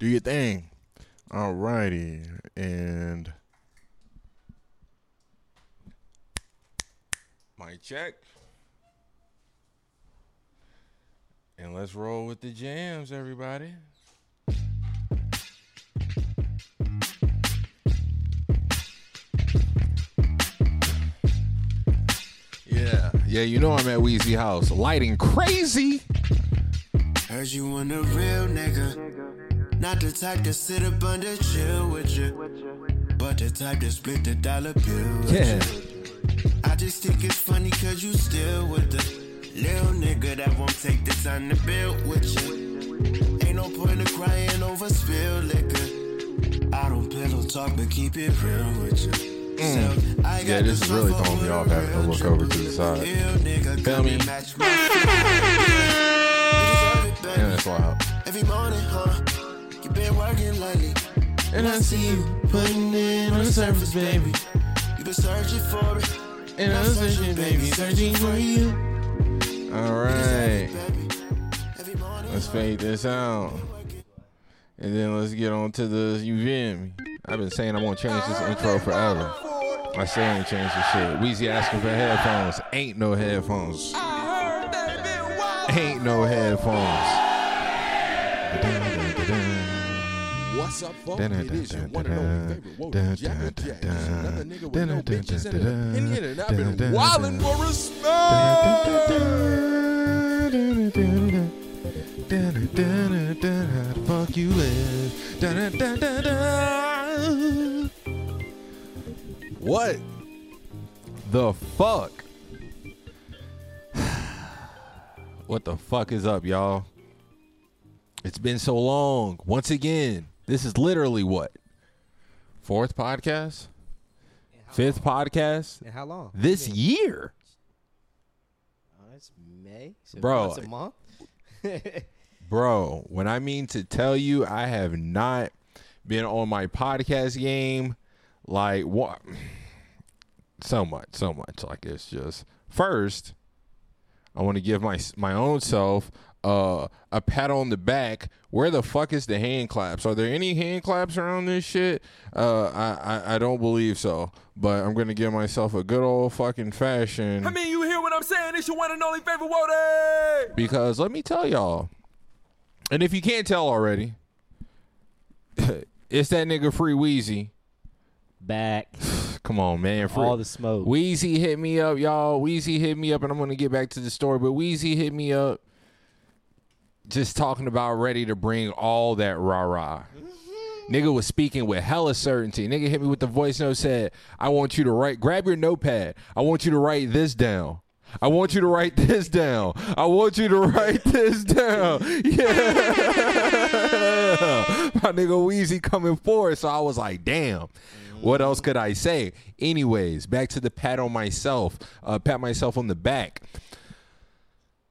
Do your thing. Alrighty. And my check. And let's roll with the jams, everybody. Yeah, yeah, you know I'm at Wheezy House. Lighting crazy. Heard you want a real nigga. Not the type to sit up under chill with you. But the type to split the dollar bill with Yeah. you. I just think it's funny cause you still with the little nigga that won't take the time to build with you. Ain't no point of crying over spilled liquor. I don't pillow talk, but keep it real with you. So, I Mm. Yeah, this is really throwing me off having to look over to the side. Feel me? and match my You deserve it, baby. And that's wild. Every morning, huh? You been working lately. And I see you putting it on the surface, baby. You been searching for it. And I'm searching, baby, searching for you. All right. Let's fade this out. And then let's get on to the, you feel me? I've been saying I'm gonna change this intro forever. I still ain't changed this shit. Weezy asking for headphones. Ain't no headphones. Ain't no headphones. What's up? It is your one and only favorite woman, Jack Jack. Another nigga with no bitches and an opinion, and I've been wildin' for respect. Fuck you. What the fuck? what the fuck is up, y'all? It's been so long. Once again, this is literally what? Fourth podcast? Fifth podcast? And how long? This year. Oh, it's May. So Bro, once a month. Bro, when I mean to tell you, I have not been on my podcast game like what so much, so much. Like it's just first, I want to give my my own self uh, a pat on the back. Where the fuck is the hand claps? Are there any hand claps around this shit? Uh, I, I I don't believe so. But I'm gonna give myself a good old fucking fashion. I mean, you hear what I'm saying? It's your one and only favorite Woody. Because let me tell y'all, and if you can't tell already, it's that nigga Free Wheezy. Back. Come on, man. Free. All the smoke. Wheezy hit me up, y'all. Wheezy hit me up, and I'm gonna get back to the story. But Wheezy hit me up, just talking about ready to bring all that rah rah. Nigga was speaking with hella certainty. Nigga hit me with the voice note said, I want you to write, grab your notepad. I want you to write this down. I want you to write this down. I want you to write this down. Yeah. My nigga Wheezy coming forward. So I was like, damn. What else could I say? Anyways, back to the pat on myself. Uh, pat myself on the back.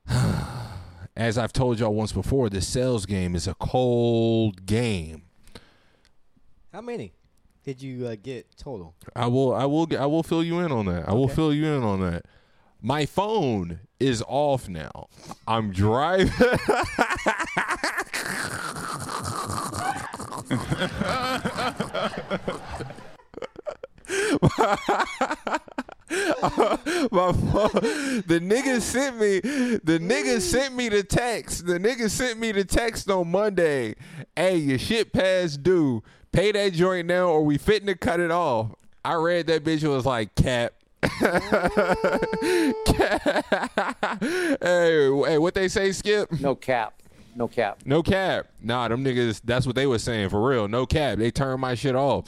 As I've told y'all once before, the sales game is a cold game. How many did you uh, get total? I will I will I will fill you in on that. I will Okay. fill you in on that. My phone is off now. I'm driving. My phone, the nigga sent me the nigga sent me the text. The nigga sent me the text on Monday. Hey, your shit past due. Pay that joint now or we fitting to cut it off. I read that bitch and was like, cap. hey, hey, what they say, Skip? No cap. No cap. No cap. Nah, them niggas, that's what they was saying for real. No cap. They turned my shit off.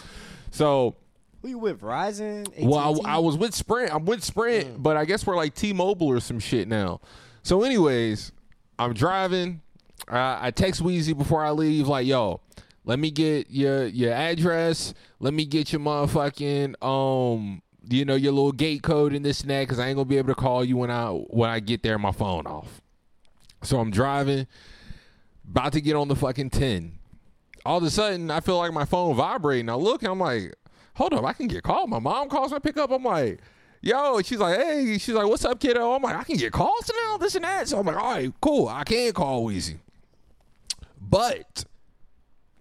So Who you with? Verizon? well, AT&T? I, I was with Sprint. I'm with Sprint, but I guess we're like T-Mobile or some shit now. So, anyways, I'm driving. Uh, I text Wheezy before I leave, like, "Yo, let me get your your address. Let me get your motherfucking um, you know, your little gate code and this and that, because I ain't gonna be able to call you when I when I get there. My phone off. So I'm driving, about to get on the fucking ten. All of a sudden, I feel like my phone vibrating. I look, and I'm like, hold up, I can get called. My mom calls me, I pick up. I'm like, yo, she's like, hey, she's like, what's up, kiddo? I'm like, I can get calls now, this and that. So I'm like, all right, cool, I can call Wheezy. But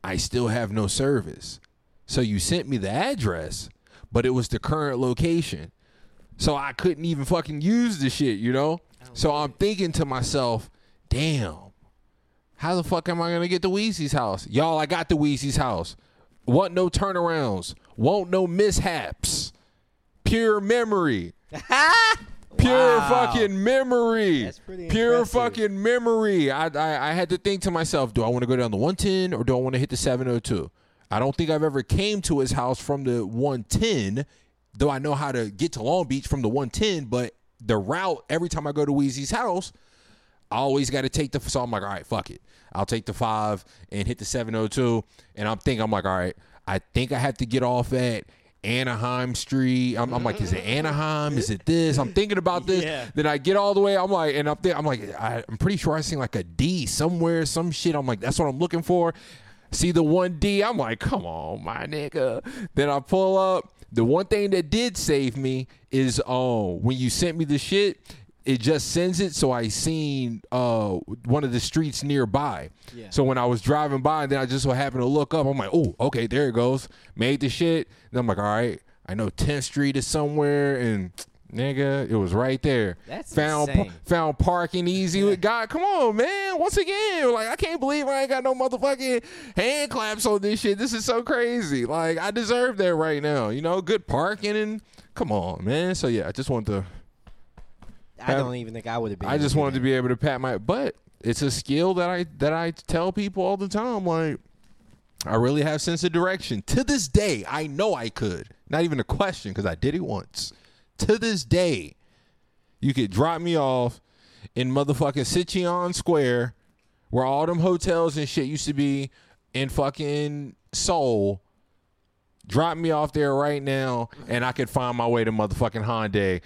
I still have no service. So you sent me the address, but it was the current location. So I couldn't even fucking use the shit, you know? So I'm thinking to myself, damn, how the fuck am I gonna get to Weezy's house? Y'all, I got the Weezy's house. Want no turnarounds. Won't no mishaps. Pure memory. Pure Wow. fucking memory. That's pretty Pure impressive. fucking memory. I, I I had to think to myself, do I want to go down the 110 or do I want to hit the 702? I don't think I've ever came to his house from the 110, though I know how to get to Long Beach from the 110, but the route every time I go to Weezy's house, I always got to take the. So I'm like, all right, fuck it. I'll take the five and hit the 702. And I'm thinking, I'm like, all right, I think I have to get off at Anaheim Street. I'm, I'm like, is it Anaheim? Is it this? I'm thinking about this. Yeah. Then I get all the way. I'm like, and I'm, I'm like, I, I'm pretty sure I seen like a D somewhere, some shit. I'm like, that's what I'm looking for. See the one D. I'm like, come on, my nigga. Then I pull up. The one thing that did save me is oh, when you sent me the shit, it just sends it. So I seen uh one of the streets nearby. Yeah. So when I was driving by, and then I just so happened to look up. I'm like, oh, okay, there it goes. Made the shit. Then I'm like, all right, I know 10th Street is somewhere, and nigga, it was right there. That's found insane. found parking easy with God. Come on, man. Once again, like I can't believe I ain't got no motherfucking hand claps on this shit. This is so crazy. Like I deserve that right now. You know, good parking and come on, man. So yeah, I just want to. I don't even think I would have been. I just wanted to be able to pat my. But it's a skill that I that I tell people all the time. Like I really have sense of direction. To this day, I know I could. Not even a question because I did it once. To this day, you could drop me off in motherfucking Sicheon Square, where all them hotels and shit used to be in fucking Seoul. Drop me off there right now, and I could find my way to motherfucking Hyundai.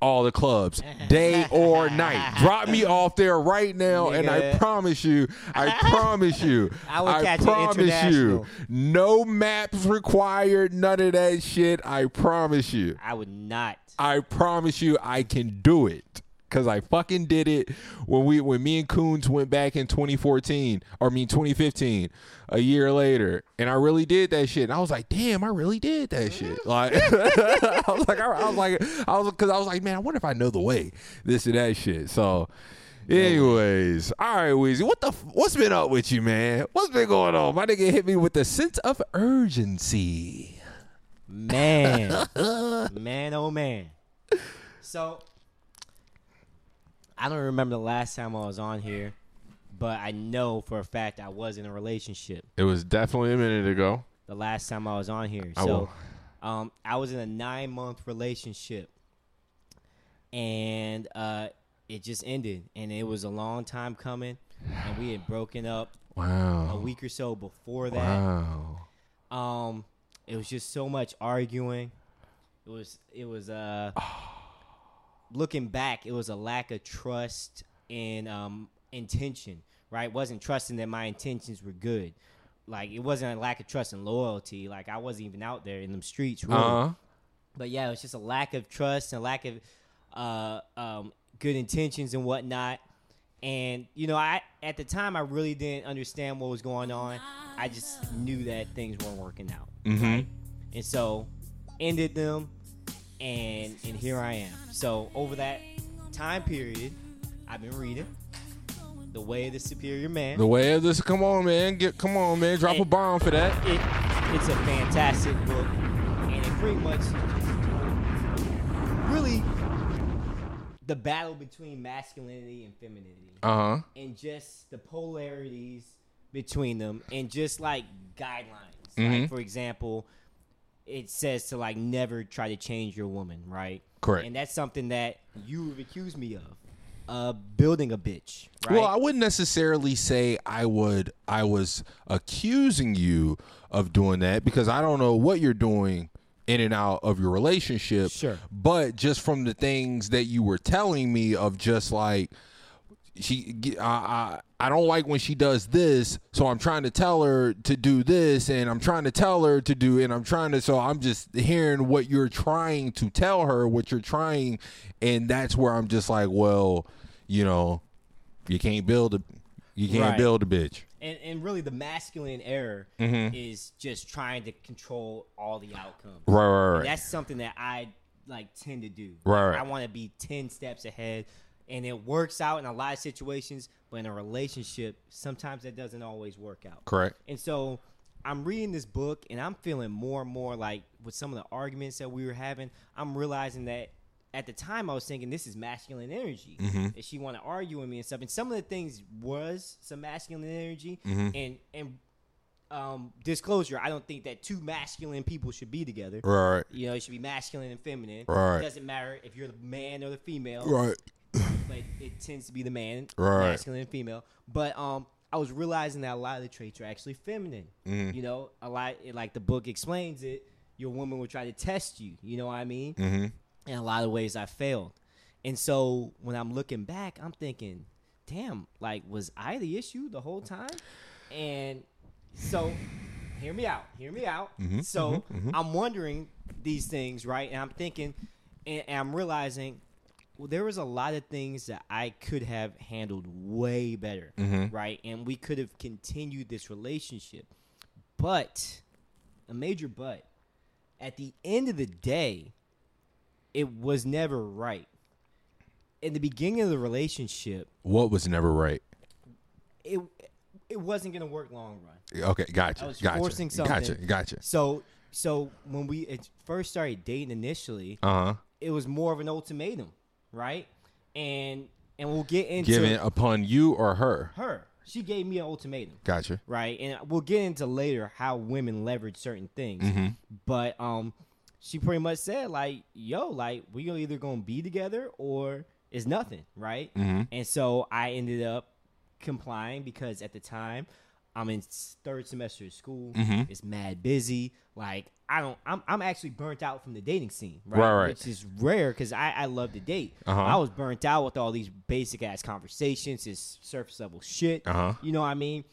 All the clubs, day or night. Drop me off there right now, and I promise you, I promise you, I would catch promise you, no maps required, none of that shit. I promise you. I would not. I promise you I can do it. Cause I fucking did it when we when me and Coons went back in 2014 or I mean 2015, a year later, and I really did that shit. And I was like, damn, I really did that shit. Mm-hmm. Like I was like, I, I was like, I was because I was like, man, I wonder if I know the way, this and that shit. So, anyways, all right, Weezy, what the what's been up with you, man? What's been going on? My nigga hit me with the sense of urgency. Man. man, oh man. So, I don't remember the last time I was on here, but I know for a fact I was in a relationship It was definitely a minute ago. the last time I was on here. I so, um, I was in a nine month relationship, and uh, it just ended, and it was a long time coming, and we had broken up a week or so before that. Wow. Um, it was just so much arguing. It was it was uh looking back, it was a lack of trust and um intention, right? Wasn't trusting that my intentions were good. Like it wasn't a lack of trust and loyalty. Like I wasn't even out there in them streets really. Uh-huh. But yeah, it was just a lack of trust and lack of uh, um, good intentions and whatnot. And you know, I at the time I really didn't understand what was going on. I just knew that things weren't working out, Mhm. right? And so ended them, and and here I am. So over that time period, I've been reading The Way of the Superior Man. The way of this, come on, man, get, come on, man, drop a bomb for that. it, it's a fantastic book, and it pretty much really the battle between masculinity and femininity, Uh huh. and just the polarities between them, and just like guidelines. Mhm. Like for example, it says to like never try to change your woman, right? Correct. And that's something that you have accused me of, uh, building a bitch. Right? Well, I wouldn't necessarily say I would. I was accusing you of doing that because I don't know what you're doing in and out of your relationship. Sure. But just from the things that you were telling me of just like she, I, I, I don't like when she does this, so I'm trying to tell her to do this, and I'm trying to tell her to do, and I'm trying to. So I'm just hearing what you're trying to tell her, what you're trying, and that's where I'm just like, well, you know, you can't build a, you can't Right. build a bitch. And and really, the masculine error mm-hmm. is just trying to control all the outcomes. Right, right, right. That's something that I like tend to do. Right, right. I want to be ten steps ahead, and it works out in a lot of situations. But in a relationship, sometimes that doesn't always work out. Correct. And so I'm reading this book and I'm feeling more and more like with some of the arguments that we were having, I'm realizing that at the time I was thinking this is masculine energy. That she want to argue with me and stuff. And some of the things was some masculine energy. And and um, disclosure, I don't think that two masculine people should be together. Right. You know, it should be masculine and feminine. Right. It doesn't matter if you're the man or the female Right. But it tends to be the man, Right. masculine and female. But um, I was realizing that a lot of the traits are actually feminine. Mm-hmm. You know, a lot like the book explains it. Your woman will try to test you. You know what I mean? Mm-hmm. In a lot of ways, I failed. And so when I'm looking back, I'm thinking, damn, like was I the issue the whole time? And so, hear me out. Hear me out. Mm-hmm, so I'm wondering these things, right? And I'm thinking, and, and I'm realizing, well, there was a lot of things that I could have handled way better, Mm-hmm. right? And we could have continued this relationship, but a major but. At the end of the day, it was never right. In the beginning of the relationship, What was never right? it it wasn't gonna work long run. Okay, gotcha. I was gotcha. forcing Gotcha. something. Gotcha. Gotcha. So so when we first started dating initially, Uh huh. it was more of an ultimatum, right? And and we'll get into Given upon you or her. her. She gave me an ultimatum, Gotcha. right? And we'll get into later how women leverage certain things. Mm-hmm. But um, she pretty much said like, "Yo, like we are either gonna be together or it's nothing, right?" Mm-hmm. And so I ended up complying because at the time I'm in third semester of school. Mm-hmm. It's mad busy. Like I don't. I'm I'm actually burnt out from the dating scene, right? Right, right. Which is rare because I I love to date. Uh-huh. I was burnt out with all these basic ass conversations, this surface level shit. Uh-huh. You know what I mean?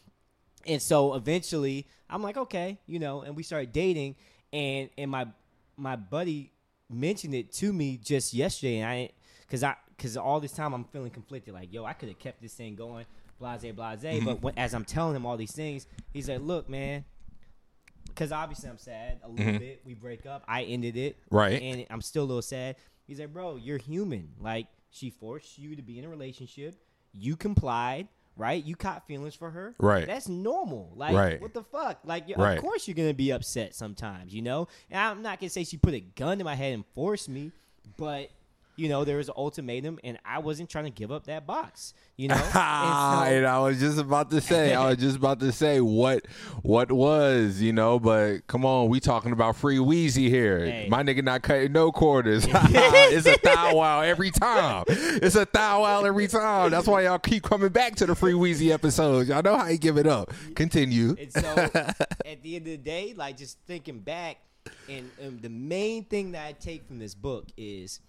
And so eventually, I'm like, okay, you know, and we started dating, and and my my buddy mentioned it to me just yesterday, and I, cause I, cause all this time I'm feeling conflicted, like, yo, I could have kept this thing going, blase, blase. Mm-hmm. But when, as I'm telling him all these things, he's like, look, man, because obviously I'm sad a little bit. We break up. I ended it, Mm-hmm. Right. and I'm still a little sad. He's like, bro, you're human. Like she forced you to be in a relationship. You complied, right? You caught feelings for her, Right. That's normal. Like, Right. what the fuck? Like, you Right. of course you're gonna be upset sometimes, you know. And I'm not gonna say she put a gun to my head and forced me, but you know there was an ultimatum, and I wasn't trying to give up that box, you know. And so- and I was just about to say, I was just about to say what what was, you know, but come on, we talking about free Wheezy here. Hey. My nigga not cutting no quarters. it's a thou wow every time. It's a thou wow every time. That's why y'all keep coming back to the free Wheezy episodes. Y'all know how you give it up. Continue. And so at the end of the day, like just thinking back, and, and the main thing that I take from this book is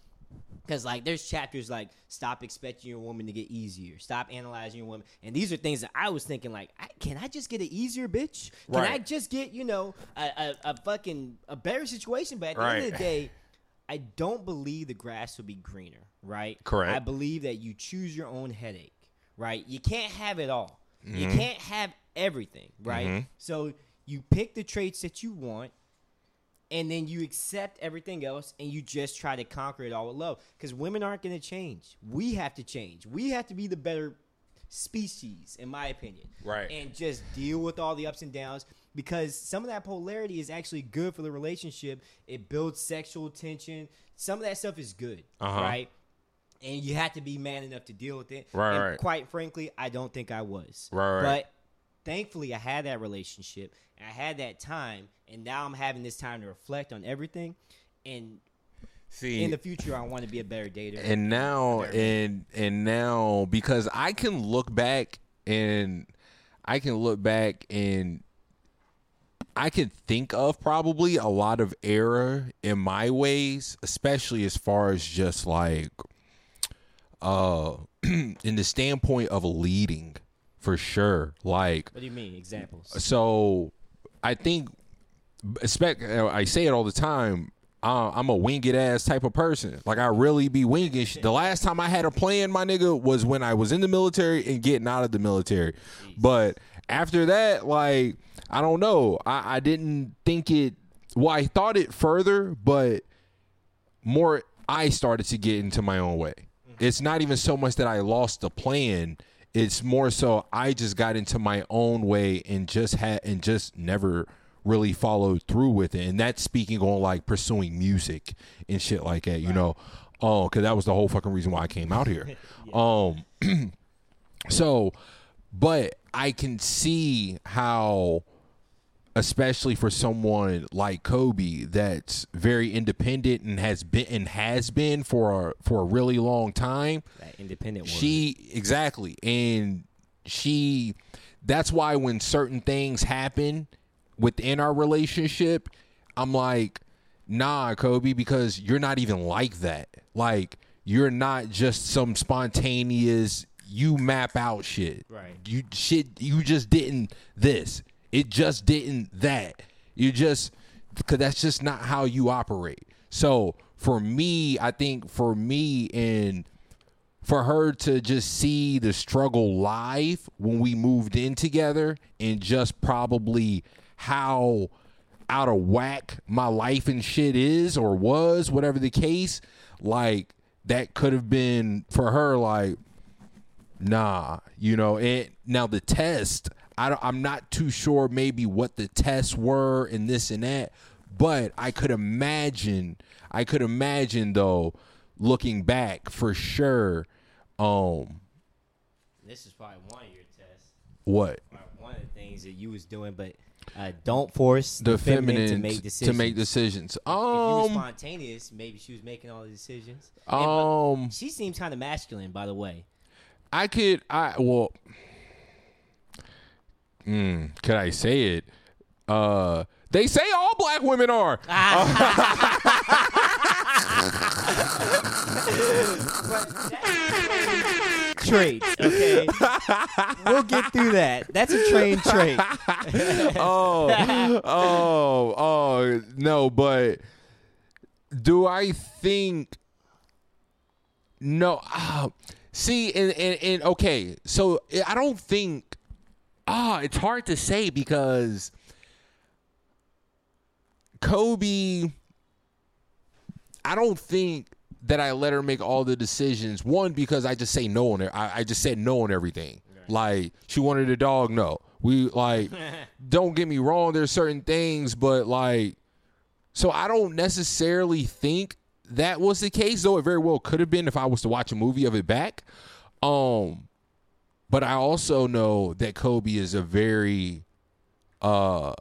because like there's chapters like stop expecting your woman to get easier, stop analyzing your woman, and these are things that I was thinking like, I, can I just get an easier bitch? Can I just get you know a, a, a fucking a better situation? But at the end of the day. I don't believe the grass will be greener, right? Correct. I believe that you choose your own headache, right? You can't have it all. You Mm-hmm. can't have everything, right? So you pick the traits that you want, and then you accept everything else, and you just try to conquer it all with love. Because women aren't going to change. We have to change. We have to be the better species, in my opinion. Right. And just deal with all the ups and downs. Because some of that polarity is actually good for the relationship. It builds sexual tension. Some of that stuff is good, Uh-huh. right? And you have to be man enough to deal with it. Right, And right. Quite frankly, I don't think I was. Right, right. But thankfully, I had that relationship and I had that time, and now I'm having this time to reflect on everything. And See, in the future, I want to be a better dater. and now and and now because I can look back and I can look back and I can think of probably a lot of error in my ways, especially as far as just like uh in the standpoint of leading for sure. Like what do you mean? Examples? so I think, expect I say it all the time. Uh, I'm a wing it ass type of person. Like I really be winging. The last time I had a plan, my nigga, was when I was in the military and getting out of the military. But after that, like I don't know. I, I didn't think it. Well, I thought it further, but more I started to get into my own way. It's not even so much that I lost the plan. It's more so I just got into my own way and just had and just never really followed through with it. And that's speaking on like pursuing music and shit like that, you know. Oh, because that was the whole fucking reason why I came out here. Um, so, but I can see how, especially for someone like Kobe, that's very independent and has been and has been for a, for a really long time. That independent woman. She exactly, and she. That's why when certain things happen within our relationship, I'm like, nah, Kobe, because you're not even like that. Like you're not just some spontaneous. You map out shit. Right. You shit. You just didn't this. It just didn't that. You just because that's just not how you operate. So for me, I think for me and for her to just see the struggle live when we moved in together and just probably how out of whack my life and shit is or was whatever the case like that could have been for her like nah you know and now the test I don't, i'm not too sure maybe what the tests were and this and that but i could imagine i could imagine though looking back for sure um This is probably one of your tests. what One of the things that you was doing, but uh, don't force the feminine to make decisions. to make decisions If you were um spontaneous, maybe she was making all the decisions. And, um she seems kind of masculine, by the way. I could I well mm, could I say it? Uh they say all black women are. Traits, okay. we'll get through that. That's a trained trait. oh, oh, oh, no, but do I think? No, ah, see, and, and and okay, so I don't think. Ah, it's hard to say because Kobe. I don't think that I let her make all the decisions. One because I just say no on her. I, I just said no on everything. Like she wanted a dog, no. We like don't get me wrong, there's certain things, but like so I don't necessarily think that was the case, though it very well could have been if I was to watch a movie of it back. Um but I also know that Kobe is a very uh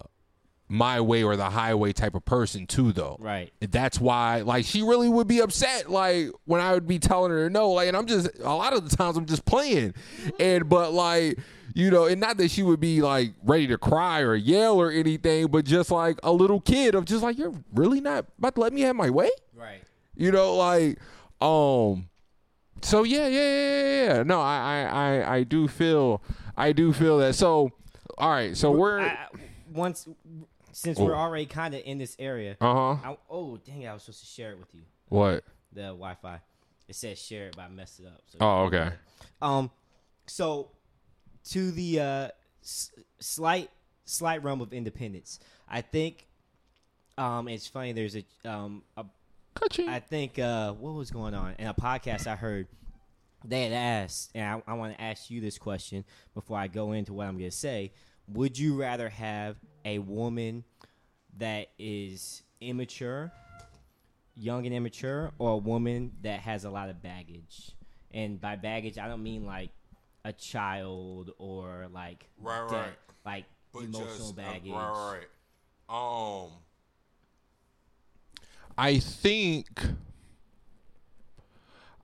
my way or the highway type of person too though. Right. And that's why like she really would be upset like when I would be telling her no like and I'm just a lot of the times I'm just playing. And but like you know, and not that she would be like ready to cry or yell or anything, but just like a little kid of just like you're really not about to let me have my way? Right. You know, like, um, so yeah, yeah, yeah, yeah, yeah. No, I, I, I, I do feel, I do feel that. So, all right, so we're, I, once, since Oh. we're already kind of in this area. uh huh. Oh dang! it, I was supposed to share it with you. What? The Wi-Fi. It says share it, but I messed it up. So Oh, okay. Um, so to the uh, s- slight slight realm of independence, I think. Um, it's funny. There's a um a Ka-ching. I think uh, what was going on in a podcast I heard. They had asked, and I, I want to ask you this question before I go into what I'm going to say. Would you rather have a woman that is immature, young and immature, or a woman that has a lot of baggage? And by baggage, I don't mean like a child or like Right, debt, right. like emotional baggage. Right, right. Um, I think,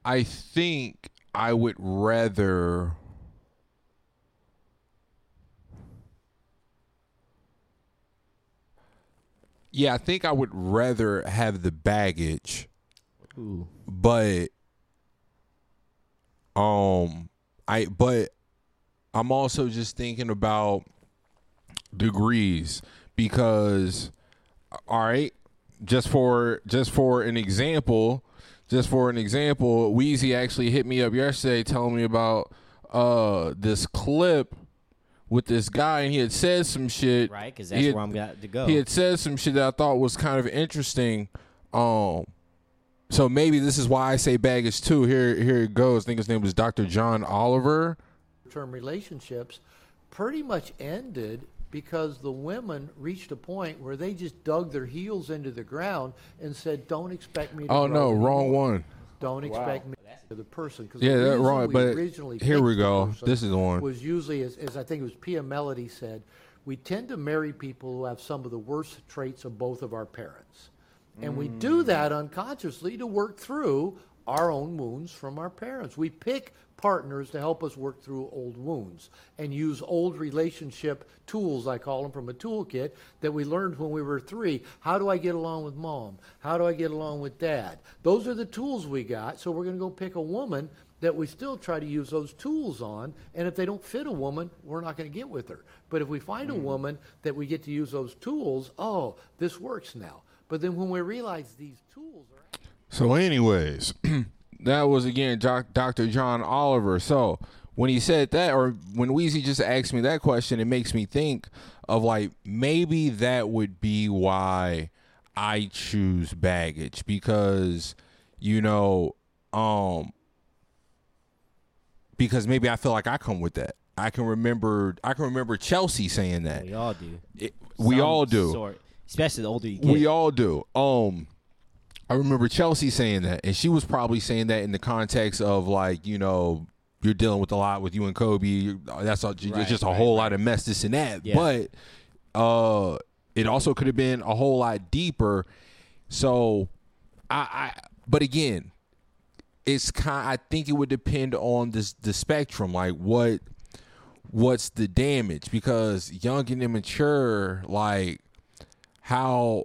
I think I would rather. Yeah, I think I would rather have the baggage, Ooh. but um, I but I'm also just thinking about degrees because all right just for just for an example just for an example Wheezy actually hit me up yesterday telling me about uh this clip with this guy, and he had said some shit. right? Because He that's had- where I'm got to go. He had said some shit that I thought was kind of interesting. Um, so maybe this is why I say baggage too. Here, here it goes. I think his name was Dr. John Oliver. term relationships pretty much ended because the women reached a point where they just dug their heels into the ground and said, "Don't expect me to." Oh grow no, wrong anymore. one. Don't expect me to the person. 'Cause Yeah, the that reason wrong, we but originally here we go. This is the one. Was usually, as, as I think it was Pia Mellody said, we tend to marry people who have some of the worst traits of both of our parents, and we do mm. that unconsciously to work through our own wounds from our parents. We pick partners to help us work through old wounds and use old relationship tools, I call them, from a toolkit that we learned when we were three. How do I get along with mom? How do I get along with dad? Those are the tools we got. So we're going to go pick a woman that we still try to use those tools on. And if they don't fit a woman, we're not going to get with her. But if we find a mm-hmm. woman that we get to use those tools, oh, this works now. But then when we realize these tools are. So, anyways, that was again doc, Dr. John Oliver. So, when he said that, or when Weezy just asked me that question, it makes me think of like maybe that would be why I choose baggage because, you know, um, because maybe I feel like I come with that. I can remember, I can remember Chelsea saying that. we all do. It- we all do. Sort, especially the older you get. We all do. Um, I remember Chelsea saying that, and she was probably saying that in the context of like, you know, you're dealing with a lot with you and Kobe. That's a, Right, it's just a right, whole right. lot of mess, this and that. Yeah. But uh, it also could have been a whole lot deeper. So, I, I but again, it's kind. I think it would depend on this the spectrum, like what what's the damage because young and immature, like how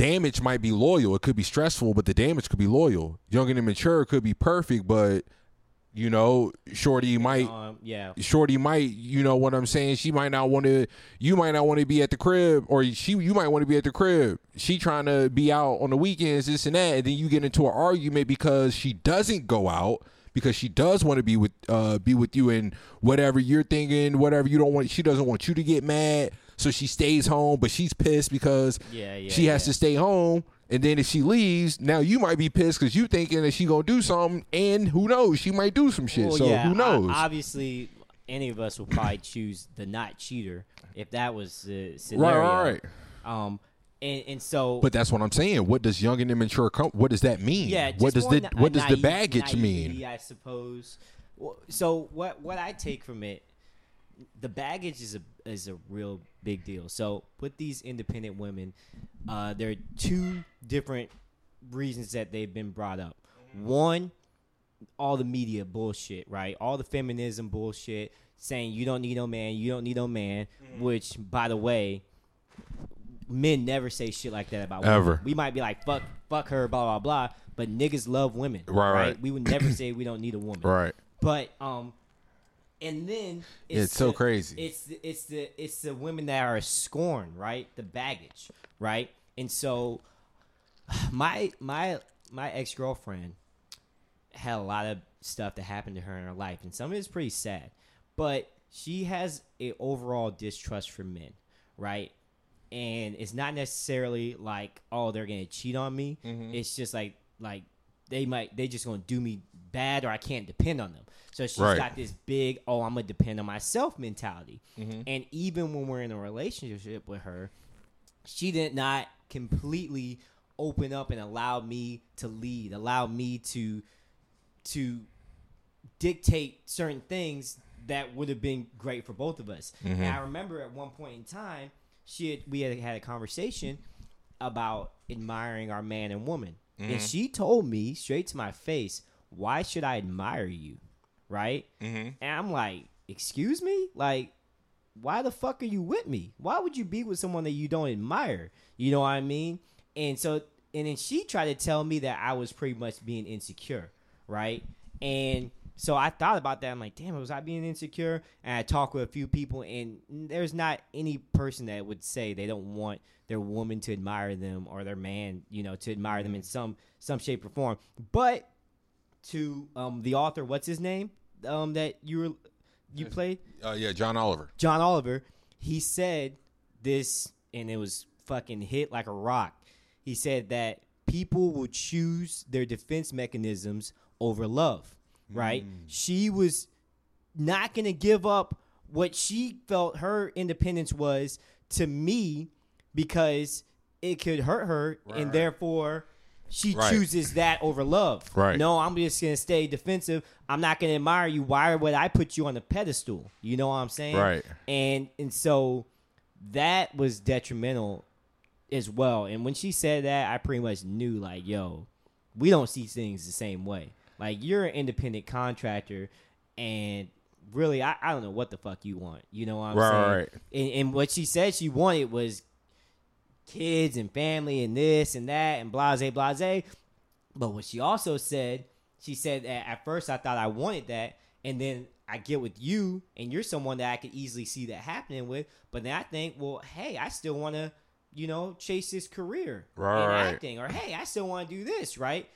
damage might be loyal. It could be stressful, but the damage could be loyal. Young and immature could be perfect, but you know, shorty might Um, yeah. shorty might you know what i'm saying she might not want to you might not want to be at the crib or she you might want to be at the crib she trying to be out on the weekends this and that and then you get into an argument because she doesn't go out because she does want to be with uh be with you and whatever you're thinking whatever you don't want she doesn't want you to get mad so she stays home but she's pissed because Yeah, yeah, she has yeah. to stay home and then if she leaves now you might be pissed because you thinking that she gonna do something and who knows she might do some shit Well, so yeah, who knows obviously, any of us would probably choose the not cheater if that was the scenario. right right Um, and and so, But that's what I'm saying. What does young and immature come? What does that mean? yeah, What does the what does the baggage mean? I suppose. So what what I take from it, the baggage is a is a real big deal. So with these independent women, uh, there are two different reasons that they've been brought up. One, all the media bullshit, right? All the feminism bullshit, saying you don't need no man, you don't need no man. Which, by the way, men never say shit like that about women. Ever. We might be like fuck, fuck her, blah blah blah, but niggas love women, Right, right. We would never say we don't need a woman, Right. But um, and then it's, It's so crazy. It's the, it's the it's the women that are scorned, right? The baggage, right? And so my my my ex girlfriend had a lot of stuff that happened to her in her life, and some of it's pretty sad. But she has a overall distrust for men, right? And it's not necessarily like, oh, they're gonna cheat on me. Mm-hmm. It's just like like they might they just gonna do me bad or I can't depend on them. So she's Right. got this big, oh, I'm gonna depend on myself mentality. Mm-hmm. And even when we're in a relationship with her, she did not completely open up and allow me to lead, allow me to to dictate certain things that would have been great for both of us. Mm-hmm. And I remember at one point in time, she had, we had had a conversation about admiring our man and woman, and mm-hmm. she told me straight to my face, "Why should I admire you?" Right? Mm-hmm. And I'm like, "Excuse me, like." why the fuck are you with me? Why would you be with someone that you don't admire? You know what I mean? And so, and then she tried to tell me that I was pretty much being insecure, right? And so I thought about that. I'm like, damn, was I being insecure? And I talked with a few people, and there's not any person that would say they don't want their woman to admire them or their man, you know, to admire them in some some shape or form. But to um the author, what's his name? Um, that you were you played Uh, yeah, John Oliver. John Oliver, he said this, and it was fucking hit like a rock. He said that people will choose their defense mechanisms over love, right? She was not going to give up what she felt her independence was to me because it could hurt her, and therefore she Right. chooses that over love. Right. No, I'm just to stay defensive. I'm not going to admire you. Why would I put you on the pedestal? You know what I'm saying? Right. And and so that was detrimental as well. And when she said that, I pretty much knew like, yo, we don't see things the same way. Like you're an independent contractor, and really, I, I don't know what the fuck you want. You know what I'm Right, saying? right. And, and what she said she wanted was kids and family and this and that and blase blase. But what she also said, she said that at first I thought I wanted that, and then I get with you, and you're someone that I could easily see that happening with. But then I think, well, hey, I still want to, you know, chase this career Right, in acting, or hey, I still want to do this, right?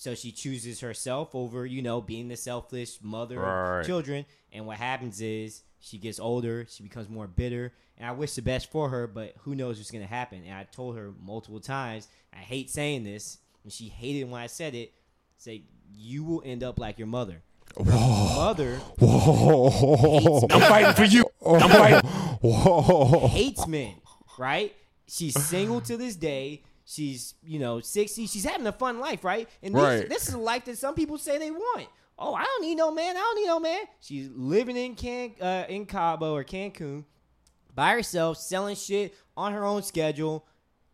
So she chooses herself over, you know, being the selfish mother Right. of children. And what happens is she gets older, she becomes more bitter. And I wish the best for her, but who knows what's going to happen. And I told her multiple times, I hate saying this, and she hated when I said it. Say, you will end up like your mother. Her mother Whoa. I'm fighting for you. I'm fighting. Whoa. hates men, right? She's single to this day. She's, you know, 60. She's having a fun life, right? And this, Right. this is a life that some people say they want. Oh, I don't need no man. I don't need no man. She's living in Can uh, in Cabo or Cancun by herself, selling shit on her own schedule,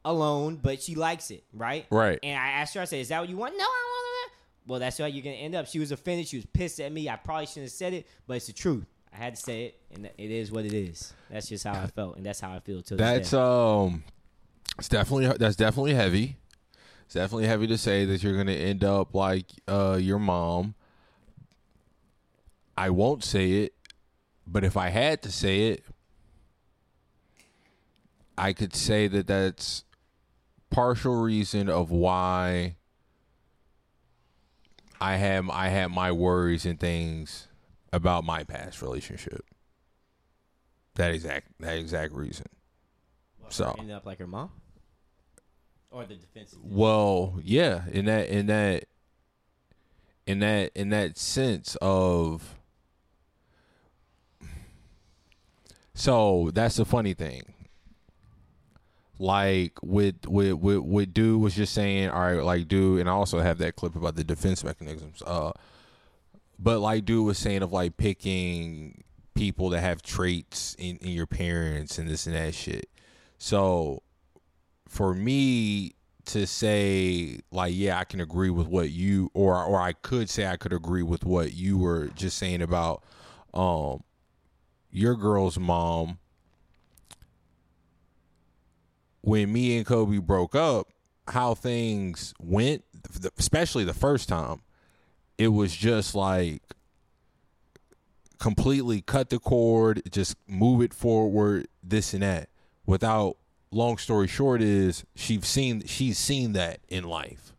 alone, but she likes it, right? Right. And I asked her, I said, Is that what you want? No, I don't want that. Well, that's how you're gonna end up. She was offended. She was pissed at me. I probably shouldn't have said it, but it's the truth. I had to say it, and it is what it is. That's just how I felt, and that's how I feel till this That's um, it's definitely that's definitely heavy. It's definitely heavy to say that you're gonna end up like uh your mom. I won't say it, but if I had to say it, I could say that that's partial reason of why I have I had my worries and things about my past relationship. That exact that exact reason. So ended up like her mom, or the defense. well, yeah, in that in that in that in that sense of so that's the funny thing. Like with with with with dude was just saying, all right, like dude, and I also have that clip about the defense mechanisms. Uh, but like dude was saying of like picking people that have traits in, in your parents and this and that shit. So for me to say like yeah i can agree with what you or or i could say i could agree with what you were just saying about um your girl's mom. When me and kobe broke up how things went especially the first time it was just like completely cut the cord just move it forward this and that without long story short is she's seen she's seen that in life.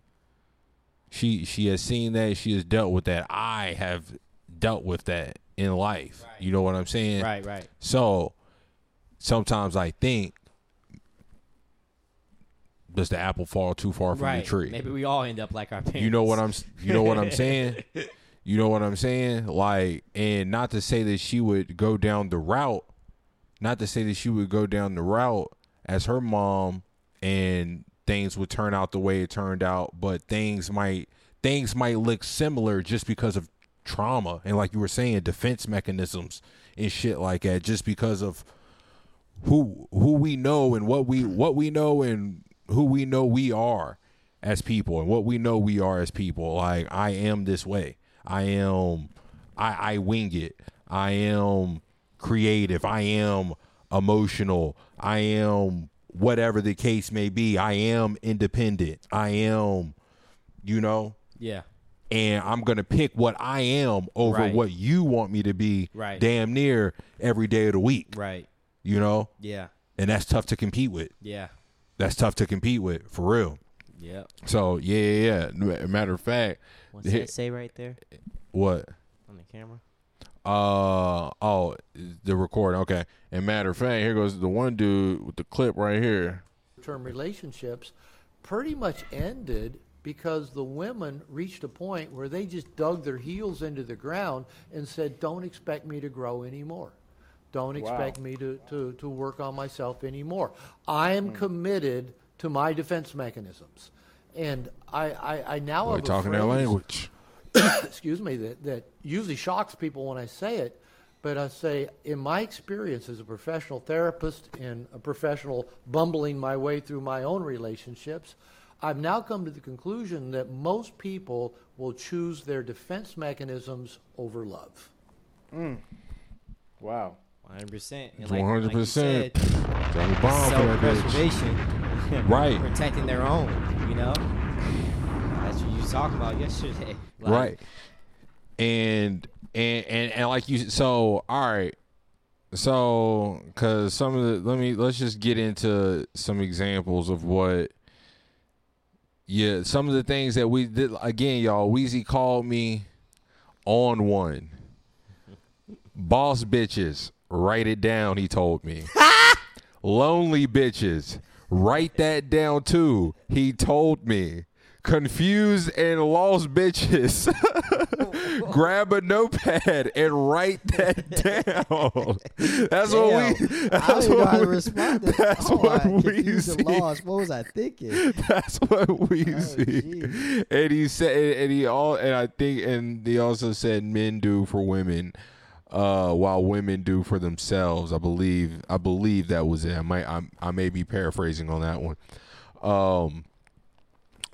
She she has seen that, she has dealt with that. I have dealt with that in life. You know what I'm saying? Right, right. So sometimes I think does the apple fall too far from right. the tree? Maybe we all end up like our parents. You know what I'm you know what I'm saying? You know what I'm saying? Like and not to say that she would go down the route not to say that she would go down the route as her mom and things would turn out the way it turned out, but things might things might look similar just because of trauma and like you were saying defense mechanisms and shit like that just because of who who we know and what we what we know and who we know we are as people and what we know we are as people. Like I am this way. I am I I wing it. I am creative I am emotional I am whatever the case may be I am independent I am you know Yeah. and I'm gonna pick what I am over Right. what you want me to be Right. damn near every day of the week Right. you know Yeah. and that's tough to compete with Yeah. that's tough to compete with for real Yeah. so yeah yeah yeah matter of fact What's that say right there what on the camera? Uh oh, the recording. Okay. And matter of fact, here goes the one dude with the clip right here. term relationships pretty much ended because the women reached a point where they just dug their heels into the ground and said, Don't expect me to grow anymore. Don't expect me to, to, to work on myself anymore. I am committed to my defense mechanisms. And I, I, I now We're have talking that phrase- language. excuse me, that, that usually shocks people when I say it, but I say, in my experience as a professional therapist and a professional bumbling my way through my own relationships, I've now come to the conclusion that most people will choose their defense mechanisms over love. Mm. Wow. 100%. And One hundred percent. said, Drop a bomb for that bitch. self-preservation, Right. protecting their own. You know, that's what you was talking about yesterday. Like, right. and and and, and like you so all right so because some of the let me let's just get into some examples of what yeah some of the things that we did again y'all Weezy called me on one. Boss bitches write it down he told me. Lonely bitches write that down too he told me confused and lost bitches grab a notepad and write that down that's what we that's what we, respond to that's oh, what I we see. lost. What was I thinking? That's what we Oh, see. geez. And he said, and he all, and I think, and he also said, men do for women, uh, while women do for themselves. I believe, I believe that was it. I might, I, I may be paraphrasing on that one. Um,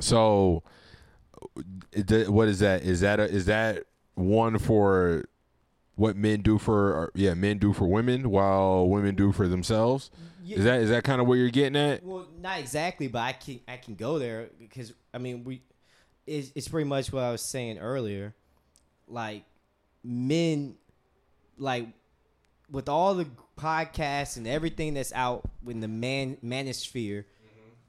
so, what is that? Is that a, is that one for what men do for? Or, yeah, men do for women, while women do for themselves. Is that is that kind of where you're getting at? Well, not exactly, but I can I can go there because I mean we, it's, it's pretty much what I was saying earlier, like men, like with all the podcasts and everything that's out in the man manosphere,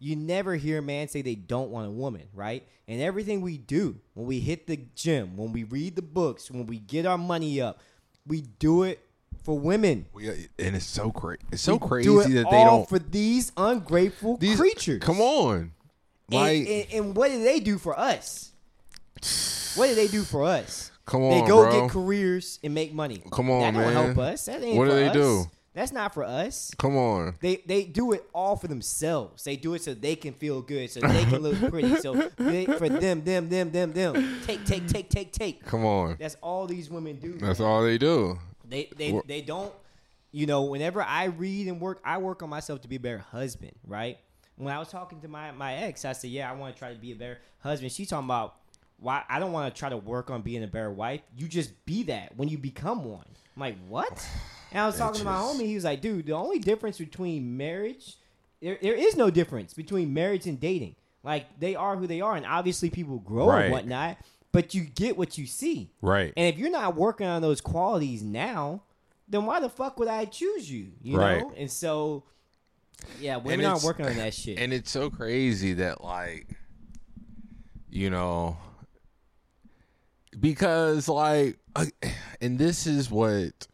you never hear a man say they don't want a woman, right? And everything we do, when we hit the gym, when we read the books, when we get our money up, we do it for women. We, uh, and it's so crazy. It's so We crazy do it that they all don't. for these ungrateful these creatures. Come on, And, like and, and what do they do for us? What do they do for us? Come on, they go bro. get careers and make money. Come on, that don't man. help us. That ain't What do they us. do? That's not for us. come on. They they do it all for themselves. They do it so they can feel good, so they can look pretty. So they, for them, them, them, them, them. Take, take, take, take, take. Come on. That's all these women do. That's all they do. They they they don't. You know, whenever I read and work, I work on myself to be a better husband. Right. When I was talking to my my ex, I said, "Yeah, I want to try to be a better husband." She's talking about why I don't want to try to work on being a better wife. You just be that when you become one. I'm like, what? And I was talking to my homie. He was like, "Dude, the only difference between marriage, there, there is no difference between marriage and dating. Like they are who they are, and obviously people grow Right. and whatnot. But you get what you see. Right. And if you're not working on those qualities now, then why the fuck would I choose you? You Right. know? And so yeah, women aren't it's- working on that shit. And it's so crazy that like, you know, because like, and this is what,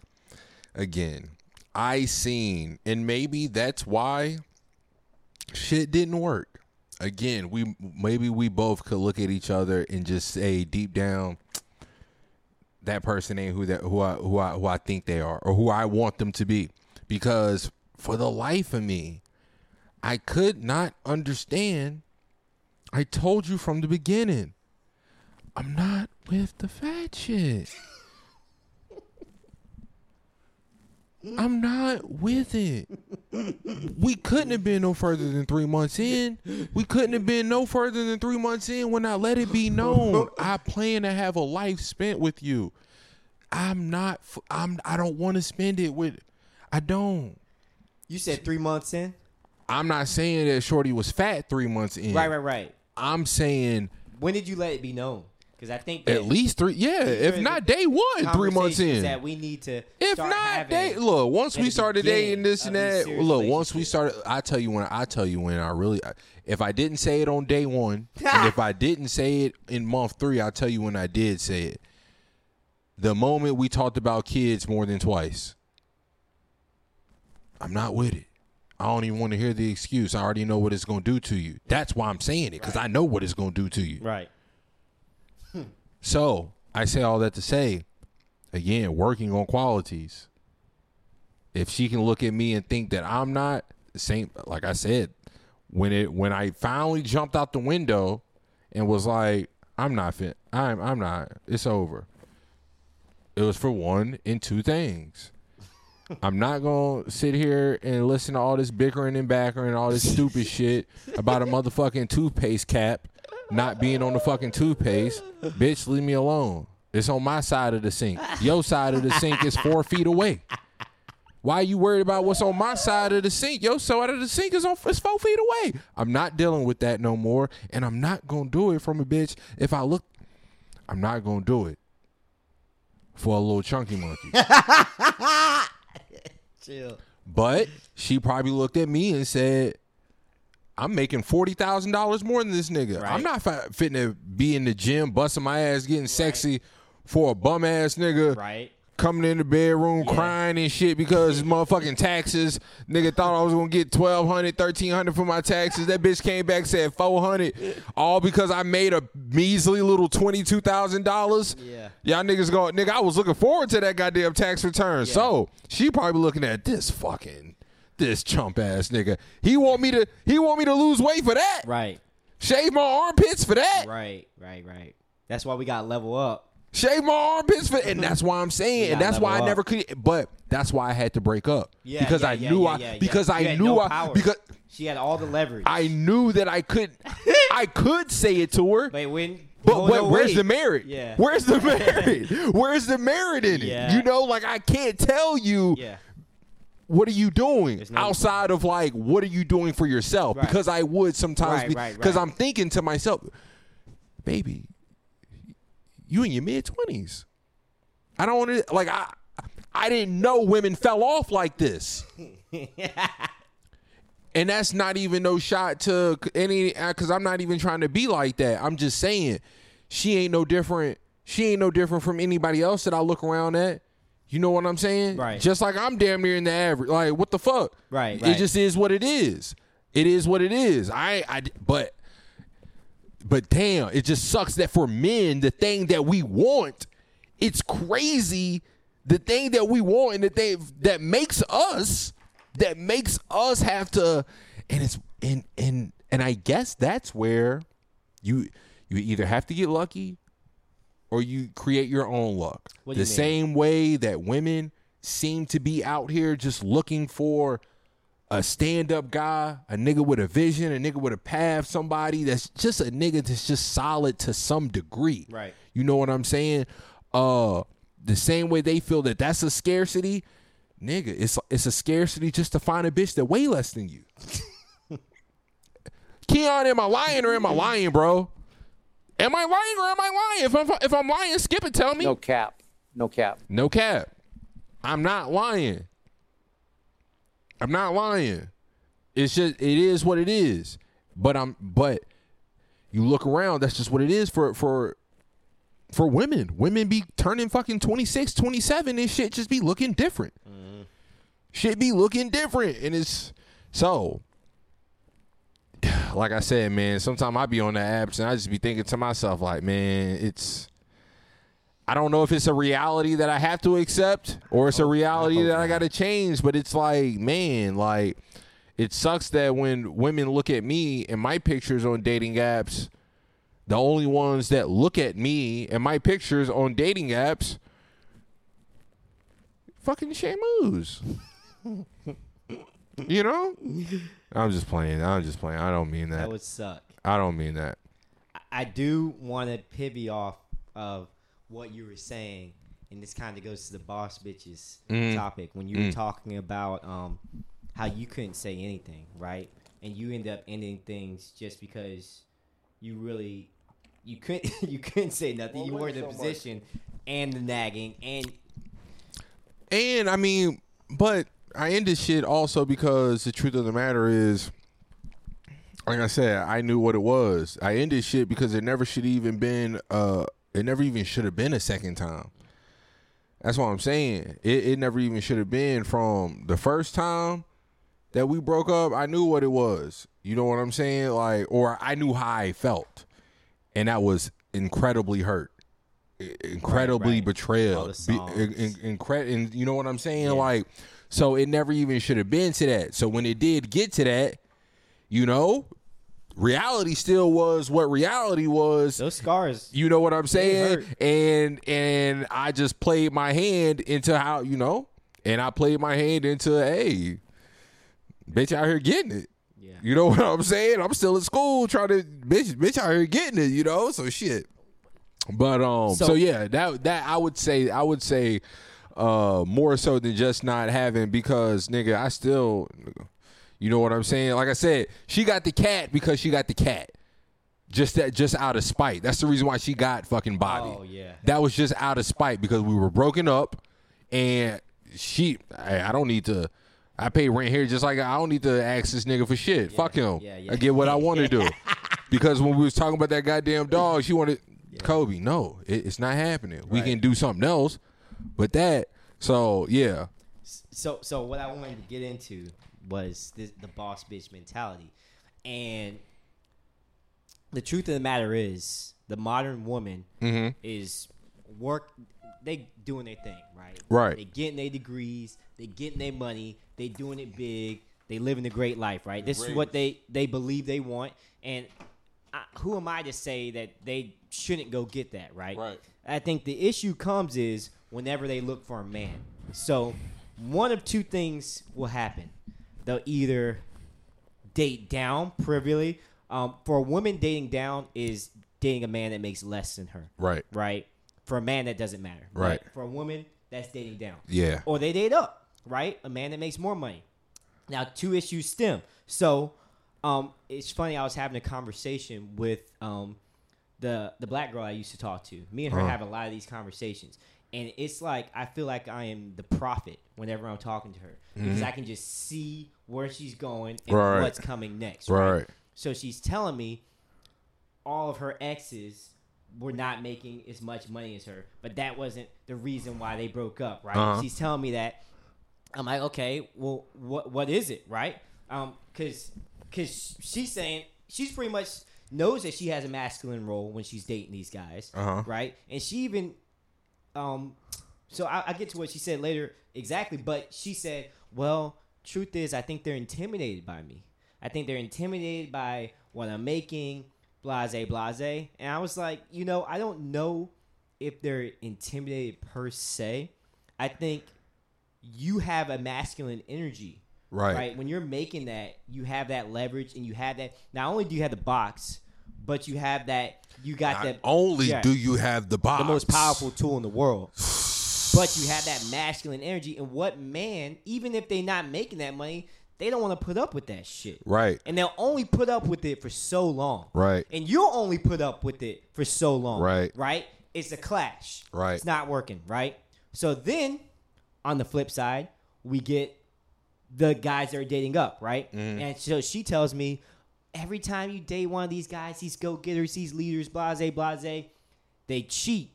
again, I seen, and maybe that's why shit didn't work. Again, we maybe we both could look at each other and just say deep down, that person ain't who that who I who I who I think they are or who I want them to be. Because for the life of me, I could not understand. I told you from the beginning. I'm not with the fat shit. I'm not with it. We couldn't have been no further than three months in. We couldn't have been no further than three months in when I let it be known I plan to have a life spent with you. I'm not. I'm. I don't want to spend it with. I don't. you said three months in? I'm not saying that Shorty was fat three months in. Right, right, right. I'm saying When did you let it be known? Because I think at least three. Yeah, if not day one, three months in. that we need to If not, day look. Once we started dating this and that. Look, once we started, I tell you when. I tell you when. I really. If I didn't say it on day one, and if I didn't say it in month three, I'll tell you when I did say it. the moment we talked about kids more than twice. I'm not with it. I don't even want to hear the excuse. I already know what it's going to do to you. That's why I'm saying it because I know what it's going to do to you. Right. So I say all that to say, again, working on qualities. If she can look at me and think that I'm not same, like I said, when it when I finally jumped out the window and was like, I'm not fit. I'm I'm not. It's over. It was for one and two things. I'm not gonna sit here and listen to all this bickering and backering and all this stupid shit about a motherfucking toothpaste cap not being on the fucking toothpaste. Bitch, leave me alone. It's on my side of the sink. Your side of the sink is four feet away. Why are you worried about what's on my side of the sink? Your side of the sink is on is four feet away. I'm not dealing with that no more, and I'm not gonna do it from a bitch. If I look, I'm not gonna do it for a little chunky monkey. Chill. But she probably looked at me and said, "I'm making forty thousand dollars more than this nigga. I'm not fi- fitting to be in the gym, busting my ass, getting sexy for a bum ass nigga." Right. Coming in the bedroom Yeah. crying and shit because motherfucking taxes. Nigga thought I was gonna get 1200 1300 for my taxes. That bitch came back said 400 All because I made a measly little $22,000. Yeah. Y'all niggas go, nigga, I was looking forward to that goddamn tax return. So she probably looking at this fucking this chump ass nigga. He want me to he want me to lose weight for that. Right. Shave my armpits for that. Right. Right. Right. That's why we got level up. Shave my armpits for and that's why I'm saying and that's why I never could but that's why I had to break up. Yeah. because yeah, I yeah, knew yeah, I because I knew no I power. because she had all the leverage. I knew that I could I could say it to her. But when. But what, no, where's the merit? Yeah. Where's the merit? Where's the merit in it? Yeah. You know, like I can't tell you Yeah. What are you doing no- outside of like what are you doing for yourself? Right. Because I would sometimes Right, be right, because right. I'm thinking to myself, baby, you in your mid twenties. I don't want to like I I didn't know women fell off like this. and that's not even no shot to any uh, because I'm not even trying to be like that. I'm just saying she ain't no different. She ain't no different from anybody else that I look around at. You know what I'm saying? Right. Just like I'm damn near in the average. Like what the fuck? Right, It just is what it is. It is what it is. I I but but damn, it just sucks that for men, the thing that we want, it's crazy. The thing that we want and the thing that makes us, that makes us have to, and it's and and and I guess that's where you you either have to get lucky or you create your own luck. The mean? same way that women seem to be out here just looking for a stand up guy, a nigga with a vision, a nigga with a path, somebody that's just a nigga that's just solid to some degree. Right. You know what I'm saying? Uh, the same way they feel that that's a scarcity, nigga, it's it's a scarcity just to find a bitch that way less than you. Keon, am I lying or am I lying, bro? Am I lying or am I lying? If I'm if I'm lying, skip it. Tell me. No cap. No cap. No cap. I'm not lying. I'm not lying. It's just it is what it is. But I'm but you look around, that's just what it is for for for women. Women be turning fucking 26, 27 and shit just be looking different. Mm-hmm. Shit be looking different and it's so like I said, man, sometimes I be on the apps and I just be thinking to myself like, man, it's I don't know if it's a reality that I have to accept or it's a oh, reality that I got to change, but it's like, man, like it sucks that when women look at me and my pictures on dating apps, the only ones that look at me and my pictures on dating apps, fucking shamus. you know? I'm just playing. I'm just playing. I don't mean that. That would suck. I don't mean that. I do want to pivot off of what you were saying, and this kind of goes to the boss bitches Mm. topic when you were talking about um, how you couldn't say anything, right? And you end up ending things just because you really you couldn't you couldn't say nothing. you were in the position and the nagging and And I mean, but I ended shit also because the truth of the matter is, like I said, I knew what it was. I ended shit because it never should even been. Uh, it never even should have been a second time. That's what I'm saying. It, it never even should have been from the first time that we broke up. I knew what it was. You know what I'm saying? Like, or I knew how I felt, and that was incredibly hurt, incredibly right. Betrayal, the Be- in, in, incre- and you know what I'm saying? Like, so it never even should have been to that. So when it did get to that, you know, reality still was what reality was. Those scars. You know what I'm saying? And and I just played my hand into how you know, and I played my hand into hey, bitch out here getting it. Yeah. You know what I'm saying? I'm still in school trying to bitch bitch out here getting it. You know, so shit. But um, so, So- yeah, that that I would say I would say uh more so than just not having because nigga I still you know what I'm saying? Like I said, she got the cat because she got the cat. Just that just out of spite. That's the reason why she got fucking Bobby. Oh, yeah. That was just out of spite because we were broken up and she I, I don't need to I pay rent here just like I don't need to ask this nigga for shit. Fuck him. yeah, yeah. I get what I want to do. because when we was talking about that goddamn dog, she wanted Kobe. No, it, it's not happening. We can do something else, but that. So yeah, So so what I wanted to get into was this, the boss bitch mentality, and the truth of the matter is the modern woman Mm-hmm. is work. They doing their thing, right? Right. They getting their degrees. They getting their money. They doing it big. They living a great life, right? This is what they they believe they want, and I, who am I to say that they shouldn't go get that, right? Right. I think the issue comes is whenever they look for a man. So one of two things will happen. They'll either date down privily. Um, for a woman, dating down is dating a man that makes less than her. Right. Right. For a man, that doesn't matter. Right. For a woman, that's dating down. Yeah. Or they date up. Right. A man that makes more money. Now, two issues stem. So, um, it's funny. I was having a conversation with um, the the black girl I used to talk to. Me and her Uh-huh. have a lot of these conversations, and it's like I feel like I am the prophet whenever I'm talking to her because I can just see where she's going and Mm-hmm. Right. what's coming next. Right. Right. So she's telling me all of her exes were not making as much money as her, but that wasn't the reason why they broke up. Right. Uh-huh. She's telling me that. I'm like, okay, well, what what is it, right? Um, cause, cause she's saying she's pretty much knows that she has a masculine role when she's dating these guys, Uh-huh. right? And she even, um, so I, I get to what she said later exactly, but she said, well, truth is, I think they're intimidated by me. I think they're intimidated by what I'm making, blase, blase. And I was like, you know, I don't know if they're intimidated per se. I think you have a masculine energy. Right. When you're making that, you have that leverage and you have that. Not only do you have the box, but you have that. You got Not that. only yeah, do you have the box, the most powerful tool in the world. But you have that masculine energy, and what man, even if they're not making that money, they don't want to put up with that shit. Right. And they'll only put up with it for so long. Right. And you'll only put up with it for so long. Right. Right? It's a clash. Right. It's not working, right? So then, on the flip side, we get the guys that are dating up, right? Mm-hmm. And so she tells me every time you date one of these guys, these go getters, these leaders, blase, blase, they cheat.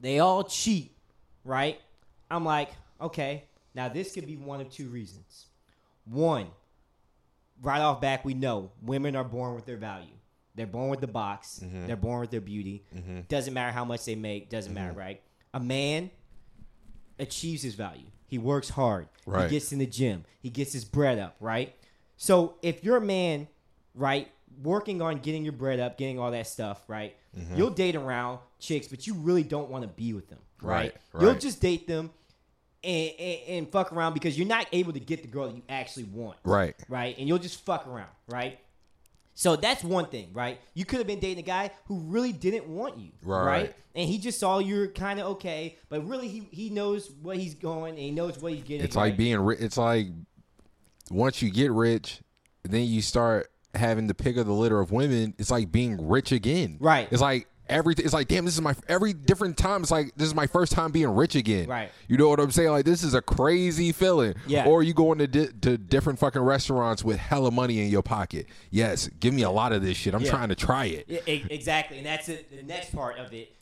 They all cheat, right? I'm like, okay, now this could be one of two reasons. One, right off back, we know women are born with their value. They're born with the box. Mm-hmm. They're born with their beauty. Doesn't matter how much they make. Doesn't matter, Mm-hmm. right? A man achieves his value. He works hard. Right. He gets in the gym. He gets his bread up, right? So if you're a man, right, working on getting your bread up, getting all that stuff, right, Mm-hmm. you'll date around chicks, but you really don't want to be with them, right? Right, You'll just date them and, and, and fuck around because you're not able to get the girl that you actually want, Right. right? And you'll just fuck around, right? So that's one thing, right? You could have been dating a guy who really didn't want you, Right. right? And he just saw you're kind of okay, but really he, he knows what he's going and he knows what he's getting. It's like being rich. It's like once you get rich, then you start having the pick of the litter of women. It's like being rich again. Right. It's like everything. It's like damn. This is my every different time. It's like this is my first time being rich again. Right. You know what I'm saying? Like this is a crazy feeling. Yeah. Or you going into di- to different fucking restaurants with hella money in your pocket. Yes. Give me a lot of this shit. I'm Yeah. trying to try it. Yeah, exactly, and that's it. The next part of it,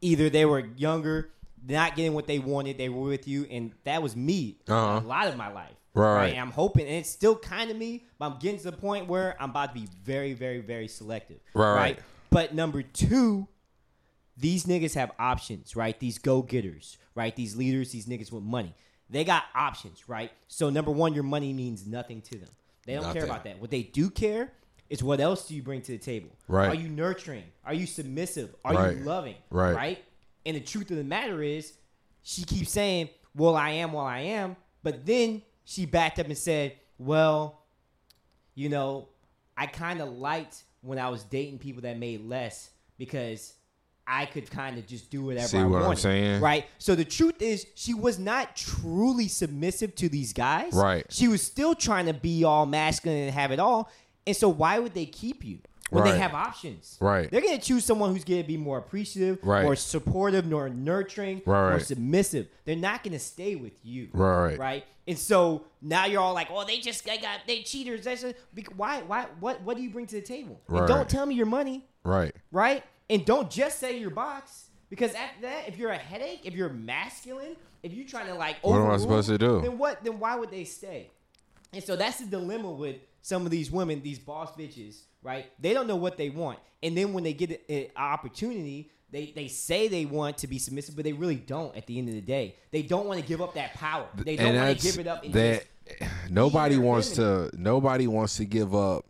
either they were younger not getting what they wanted, they were with you, and that was me Uh-huh. a lot of my life. Right. And I'm hoping, and it's still kind of me, but I'm getting to the point where I'm about to be very, very, very selective. Right. Right? But number two, these niggas have options, right? These go getters, right? These leaders, these niggas with money. They got options, right? So number one, your money means nothing to them. They don't care about that. What they do care is what else do you bring to the table? Right. Are you nurturing? Are you submissive? Are Right. you loving? Right. Right. And the truth of the matter is, she keeps saying, "Well, I am, well, I am," but then she backed up and said, "Well, you know, I kind of liked when I was dating people that made less because I could kind of just do whatever See I what I'm wanted. saying? Right. So the truth is, she was not truly submissive to these guys. Right. She was still trying to be all masculine and have it all. And so why would they keep you when Right. they have options? Right. They're gonna choose someone who's gonna be more appreciative, Right. more supportive, more nurturing, Right, more submissive. They're not gonna stay with you. Right, right. Right. And so now you're all like, "Oh, they just they got they cheaters." That's bec- why? Why? What? What do you bring to the table? And don't tell me your money, Right. right? And don't just say your box because after that, if you're a headache, if you're masculine, if you're trying to like, What am I supposed to do? Then what? Then why would they stay? And so that's the dilemma with some of these women, these boss bitches, right? They don't know what they want, and then when they get an opportunity, they they say they want to be submissive, but they really don't. At the end of the day, they don't want to give up that power. They don't want to give it up. And that nobody wants to nobody wants to give up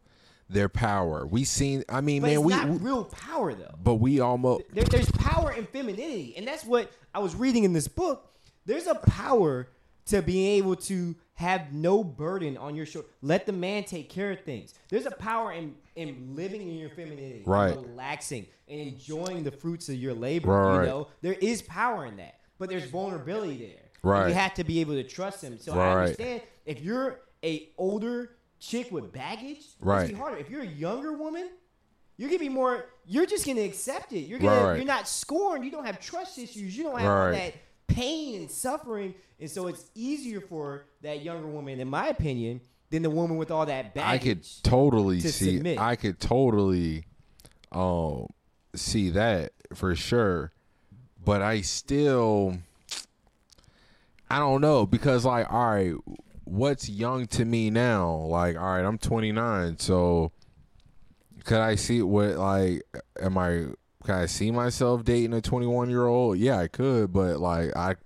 their power. We seen I mean but man it's we, not we- real power though. but we almost there, there's power in femininity, and that's what I was reading in this book. There's a power to being able to have no burden on your shoulder. Let the man take care of things. There's a power in in living in your femininity, Right. relaxing and enjoying the fruits of your labor. Right. You know, there is power in that, but there's vulnerability there. Right. You have to be able to trust him. So I understand if you're a older chick with baggage, it's Right. be harder. If you're a younger woman, you're gonna be more. You're just gonna accept it. You're gonna. Right. You're not scorned. You don't have trust issues. You don't have Right. that pain and suffering, and so it's easier for that younger woman, in my opinion, than the woman with all that baggage. I could totally to see submit. I could totally um see that for sure. But I still I don't know because like all right, what's young to me now? Like all right, I'm 29, so could I see what like am I can I see myself dating a 21 year old? Yeah, I could, but like I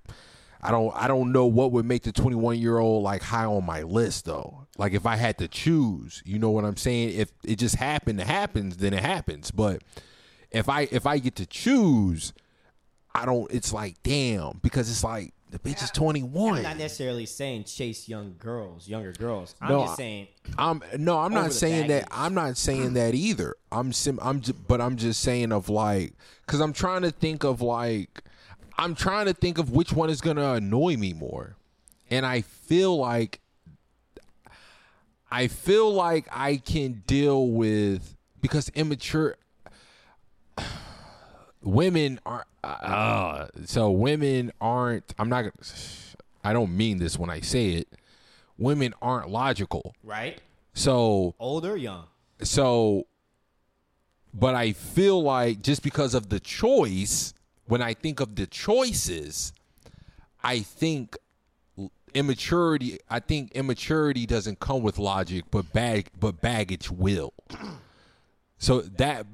I don't I don't know what would make the 21 year old like high on my list though. Like if I had to choose, you know what I'm saying? If it just happened, it happens, then it happens. But if I if I get to choose, I don't it's like damn because it's like the bitch is 21. I'm not necessarily saying chase young girls, younger girls. I'm No, just saying I'm no, I'm not saying that. I'm not saying that either. I'm sim, I'm just, but I'm just saying of like, cause I'm trying to think of like, I'm trying to think of which one is gonna annoy me more, and I feel like, I feel like I can deal with because immature women are uh, so women aren't i'm not i don't mean this when i say it. Women aren't logical. Right, so old or young. so but i feel like just because of the choice when i think of the choices i think immaturity i think immaturity doesn't come with logic but bag but baggage will so that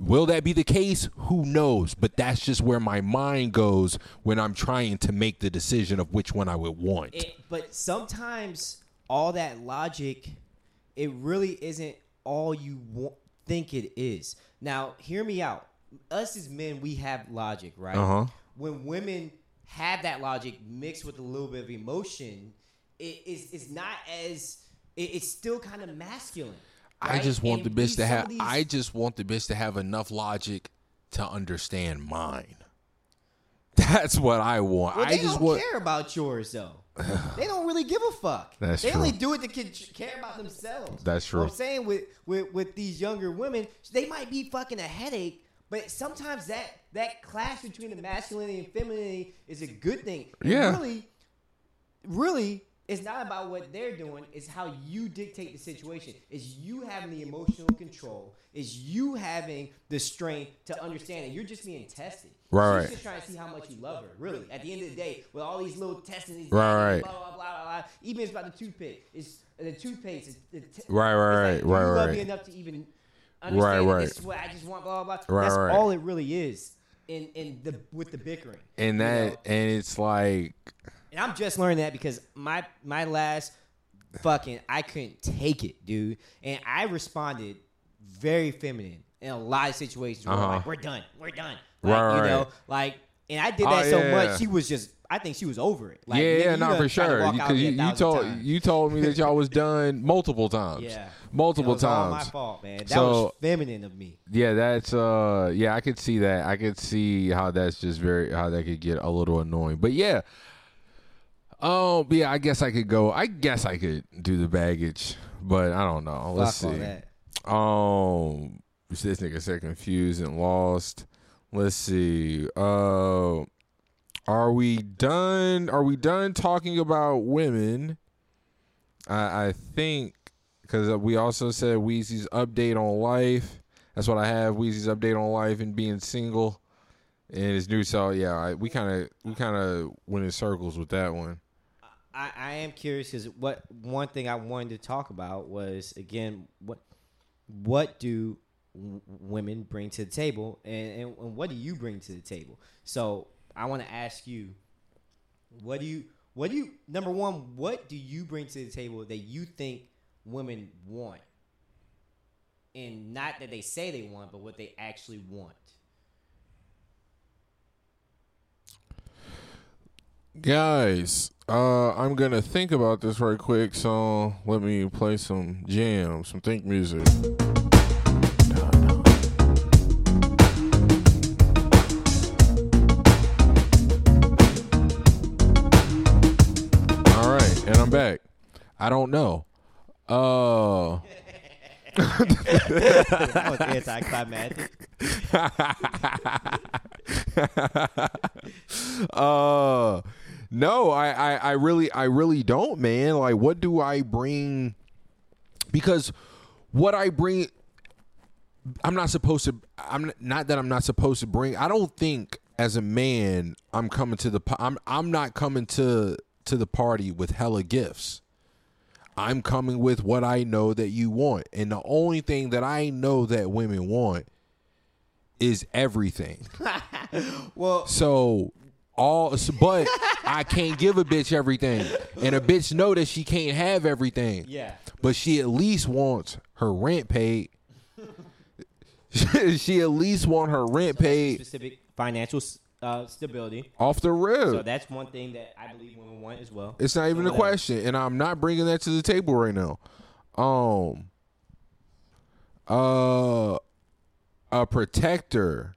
will that be the case who knows but that's just where my mind goes when i'm trying to make the decision of which one i would want It, but sometimes all that logic, it really isn't all you wa- think it is. Now, hear me out. Us as men, we have logic, right? Uh-huh. When women have that logic mixed with a little bit of emotion, it is it's not as it, it's still kind of masculine. I just want And the bitch to have. these- I just want the bitch to have enough logic to understand mine. That's what I want. Well, I they just don't want. care about yours though. they don't really give a fuck. That's they true. only do it to ca- care about themselves. That's true. What I'm saying with, with with these younger women, they might be fucking a headache, but sometimes that that clash between the masculinity and femininity is a good thing. And Yeah. Really, really, It's not about what they're doing. It's how you dictate the situation. It's you having the emotional control. It's you having the strength to understand that you're just being tested. Right, She's just trying to see how much you love her. Really, at the end of the day, with all these little tests and these Right, blah, right. blah blah blah blah. Even it's about the toothpick. It's the toothpaste. It's the Right, right, it's right, right, love right. me enough to even Right, right. this is what I just want. Blah blah blah. Right, That's right. all it really is. In in the with the bickering. and you that know? and it's like And I'm just learning that because my my last fucking I couldn't take it, dude. And I responded very feminine in a lot of situations where I'm Uh-huh. like, we're done, we're done. Like, Right, you know, like and I did Oh, that so yeah. much she was just I think she was over it. Like, yeah, yeah, not for sure. Because you, you told times. you told me that y'all was done multiple times. Yeah. multiple it was all times. my fault, man. That So- was feminine of me. Yeah, that's uh yeah, I could see that. I could see how that's just very how that could get a little annoying. But yeah. oh yeah, I guess I could go. I guess I could do the baggage, but I don't know. Let's Fuck see. Um this nigga said confused and lost. Let's see. Uh are we done? Are we done talking about women? I I think because we also said Weezy's update on life. That's what I have. Weezy's update on life and being single, and his new song. Yeah, I, we kind of we kind of went in circles with that one. I, I am curious because what one thing I wanted to talk about was again what what do w- women bring to the table and, and, and what do you bring to the table? So I want to ask you, what do you what do you number one what do you bring to the table that you think women want, and not that they say they want, but what they actually want. Guys, uh, I'm gonna think about this right quick. So let me play some jam, some think music. Back. I don't know. Uh, that was anticlimactic. uh no I, I i really i really don't man like what do i bring because what i bring i'm not supposed to i'm not that i'm not supposed to bring i don't think as a man i'm coming to the i'm i'm not coming to to the party with hella gifts i'm coming with what i know that you want and the only thing that i know that women want is everything Well, so all but I can't give a bitch everything. And a bitch know that she can't have everything. yeah. But she at least wants her rent paid. she at least want her rent paid Specific financial uh, stability. off the So that's one thing that I believe women want as well. It's not even a So whatever. question, and I'm not bringing that to the table right now. Um, uh, a protector.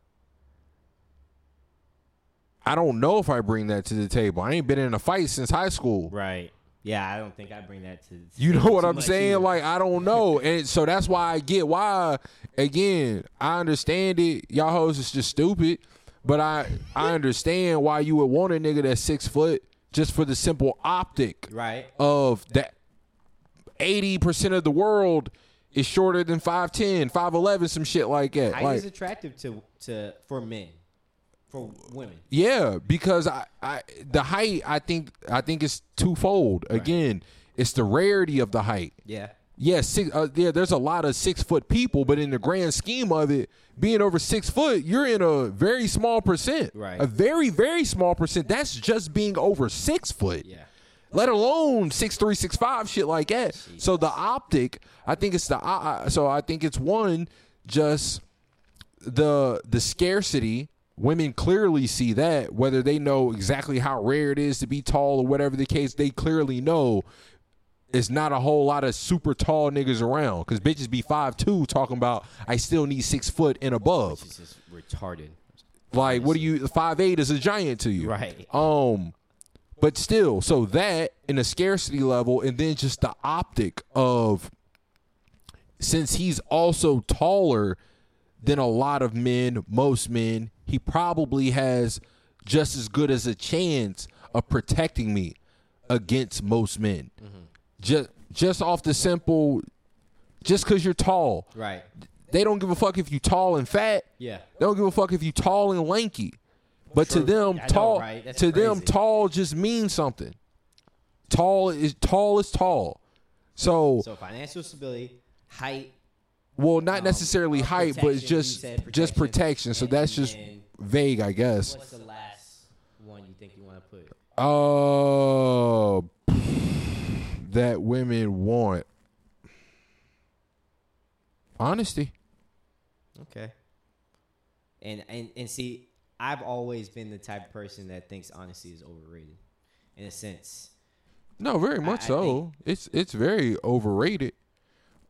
I don't know if I bring that to the table. I ain't been in a fight since high school. Right. Yeah, I don't think I bring that to. You know what I'm saying? either. Like I don't know, and so that's why I get why. Again, I understand it. Y'all hoes is just stupid, but I I understand why you would want a nigga that's six foot just for the simple optic right. of that. Eighty percent of the world is shorter than 5'10", 5'11", some shit like that. Height like, is attractive to to for men, for women. Yeah, because I, I the height I think I think it's twofold. Again, it's the rarity of the height. Yeah. Yeah, six. Uh, yeah, there's a lot of six foot people, but in the grand scheme of it, being over six foot, you're in a very small percent. Right. A very very small percent. That's just being over six foot. Yeah. Let alone six three, six five, shit like that. So the optic, I think it's the. Uh, so I think it's one just the the scarcity. Women clearly see that, whether they know exactly how rare it is to be tall or whatever the case, they clearly know it's not a whole lot of super tall niggas around. Cause bitches be five two talking about I still need six foot and above. It's is retarded. Like, what do you? Five eight is a giant to you, Right. Um, but still, so that in a scarcity level, and then just the optic of since he's also taller than a lot of men, most men, he probably has just as good as a chance of protecting me against most men. Just just off the simple just cuz you're tall. Right. They don't give a fuck if you tall and fat. Yeah. They don't give a fuck if you tall and lanky. But to them, I know, tall right? That's to them, tall just means something. Tall is tall is tall. So, So financial stability, height, well, not um, necessarily uh, height, but it's just said just protection. So and- that's just vague, I guess. What's the last one you think you want to put? Uh, that women want honesty. Okay. And and and see, I've always been the type of person that thinks honesty is overrated, in a sense. No, very much I so. think- It's it's very overrated.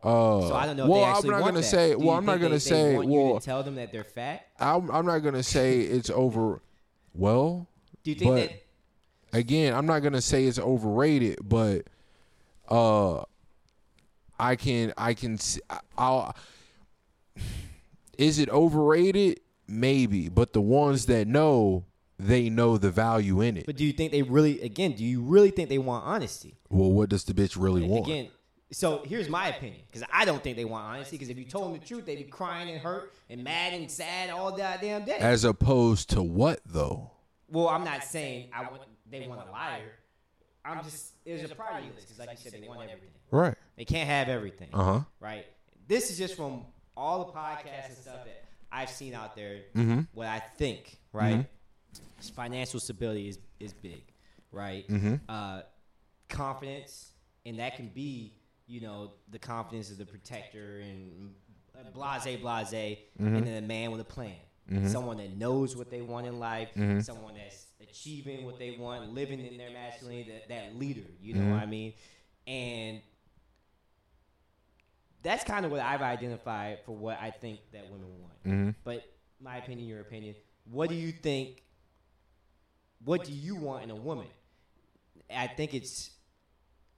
Uh, So I don't know. If well, they I'm not gonna that. say. Do Well, I'm not gonna they- they say. you Well, to tell them that they're fat. I'm I'm not gonna say it's over. Well, Do you think that? again, I'm not gonna say it's overrated, but uh, I can I can I'll Is it overrated? Maybe, but the ones that know, they know the value in it. But do you think they really? Again, do you really think they want honesty? Well, what does the bitch really want? Again, so here's my opinion because I don't think they want honesty. Because if you told them the truth, they'd be crying and hurt and mad and sad all goddamn day. As opposed to what though? well, I'm not saying I want they want a liar. I'm just there's a priority list because, like you said, they want everything. Right. They can't have everything. Uh huh. Right. This is just from all the podcasts and stuff that I've seen out there. Mm-hmm. What I think, right? is Financial stability is is big, right? Mhm. Uh, confidence, and that can be, you know, the confidence of the protector and uh, blase, blase, Mm-hmm. and then a man with a plan. Someone that knows what they want in life. Mm-hmm. Someone that's achieving what they want, living in their masculinity. That, that leader, you know Mm-hmm. what I mean? And that's kind of what I've identified for what I think that women want. Mm-hmm. But my opinion, your opinion. What do you think? What do you want in a woman? I think it's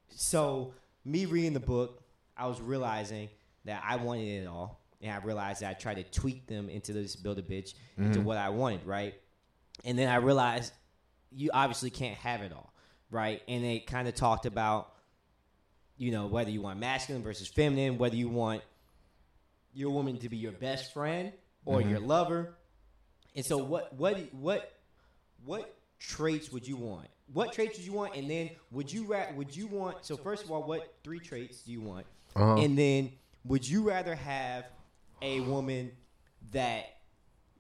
so. Me reading the book, I was realizing that I wanted it all, and I realized that I tried to tweak them into this build a bitch into what I wanted, right? And then I realized you obviously can't have it all, right? And they kind of talked about you know, whether you want masculine versus feminine, whether you want your woman to be your best friend or your lover. And so what what what what traits would you want? What traits would you want? And then would you ra- would you want so first of all, what three traits do you want? Uh-huh. And then would you rather have a woman that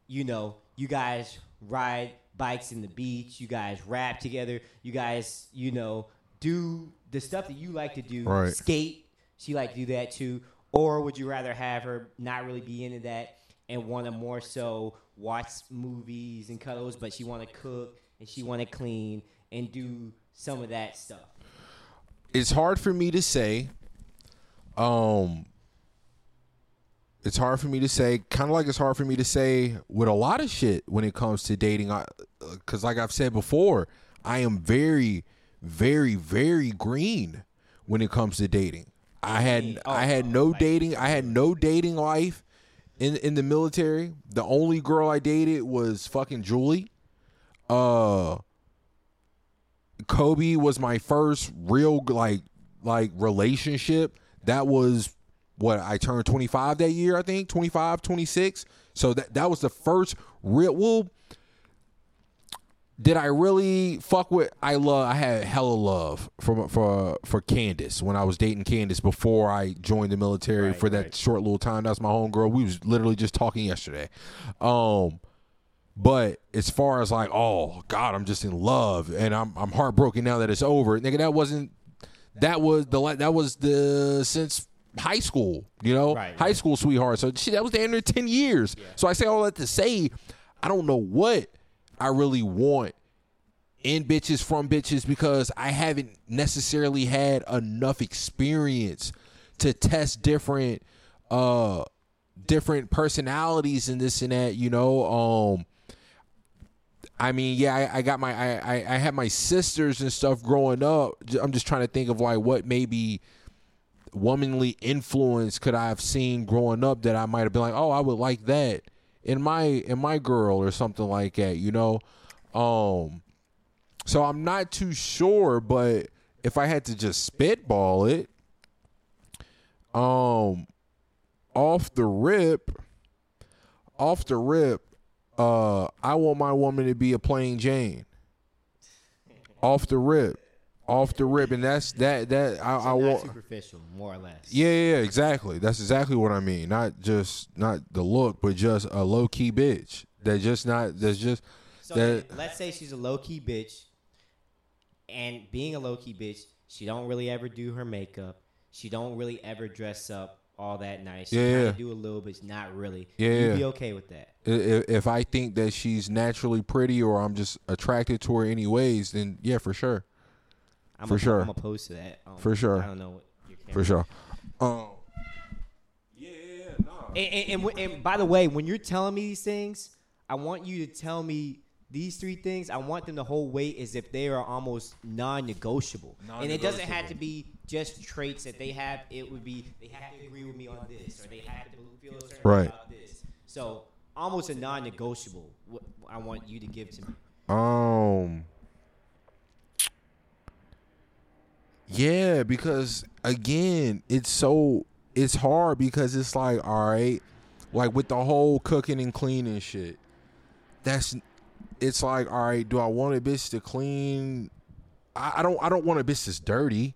you know, you guys ride bikes in the beach, you guys rap together, you guys, you know, do the stuff that you like to do, Right. skate, she like to do that too. Or would you rather have her not really be into that and want to more so watch movies and cuddles, but she want to cook and she want to clean and do some of that stuff? it's hard for me to say. Um, it's hard for me to say. Kind of like it's hard for me to say with a lot of shit when it comes to dating. Because like I've said before, I am very, very, very green when it comes to dating. I had Oh, I had no dating. I had no dating life in in the military. The only girl I dated was fucking Julie. Uh. Kobe was my first real like like relationship. That was what I turned 25 that year, I think, 25, 26. So that that was the first real well did I really fuck with I love I had hella love for for for Candace when I was dating Candace before I joined the military for that short little time. That's my homegirl. We was literally just talking yesterday. Um but as far as like, oh God, I'm just in love and I'm I'm heartbroken now that it's over. Nigga, that wasn't that was the that was the since high school, you know, Right, high school sweetheart. So shit, that was the end of ten years. So I say all that to say, I don't know what I really want in bitches from bitches because I haven't necessarily had enough experience to test different uh different personalities and this and that, you know. Um I mean, yeah, I, I got my I, I I had my sisters and stuff growing up. I'm just trying to think of like what maybe womanly influence could I have seen growing up that I might have been like, oh, I would like that in my in my girl or something like that, you know. Um, So I'm not too sure, but if I had to just spitball it, um, off the rip, off the rip, uh, I want my woman to be a plain Jane. Off the rip, off the rip, and that's that. That I, I So not want. superficial, more or less. Yeah, yeah, yeah, exactly. That's exactly what I mean. Not just not the look, but just a low key bitch. That just not. That's just So that. then, let's say she's a low key bitch, and being a low key bitch, she don't really ever do her makeup. She don't really ever dress up all that nice. She Yeah, yeah. do a little, but not really. Yeah, You'd be okay with that. If, if I think that she's naturally pretty or I'm just attracted to her anyways, then yeah, for sure, I'm For oppo- sure. I'm opposed to that. Um, For sure. I don't know for sure. Um, And, and, and, and by the way, when you're telling me these things, I want you to tell me these three things. I want them to hold weight as if they are almost non-negotiable. And it doesn't have to be just traits that they have. It would be they have to agree with me on this, or they have to feel a certain Right. about this. So almost a non-negotiable. What I want you to give to me. Um. Yeah, because again, it's so it's hard because it's like, all right, like with the whole cooking and cleaning shit. That's it's like, all right, do I want a bitch to clean? I, I don't I don't want a bitch that's dirty.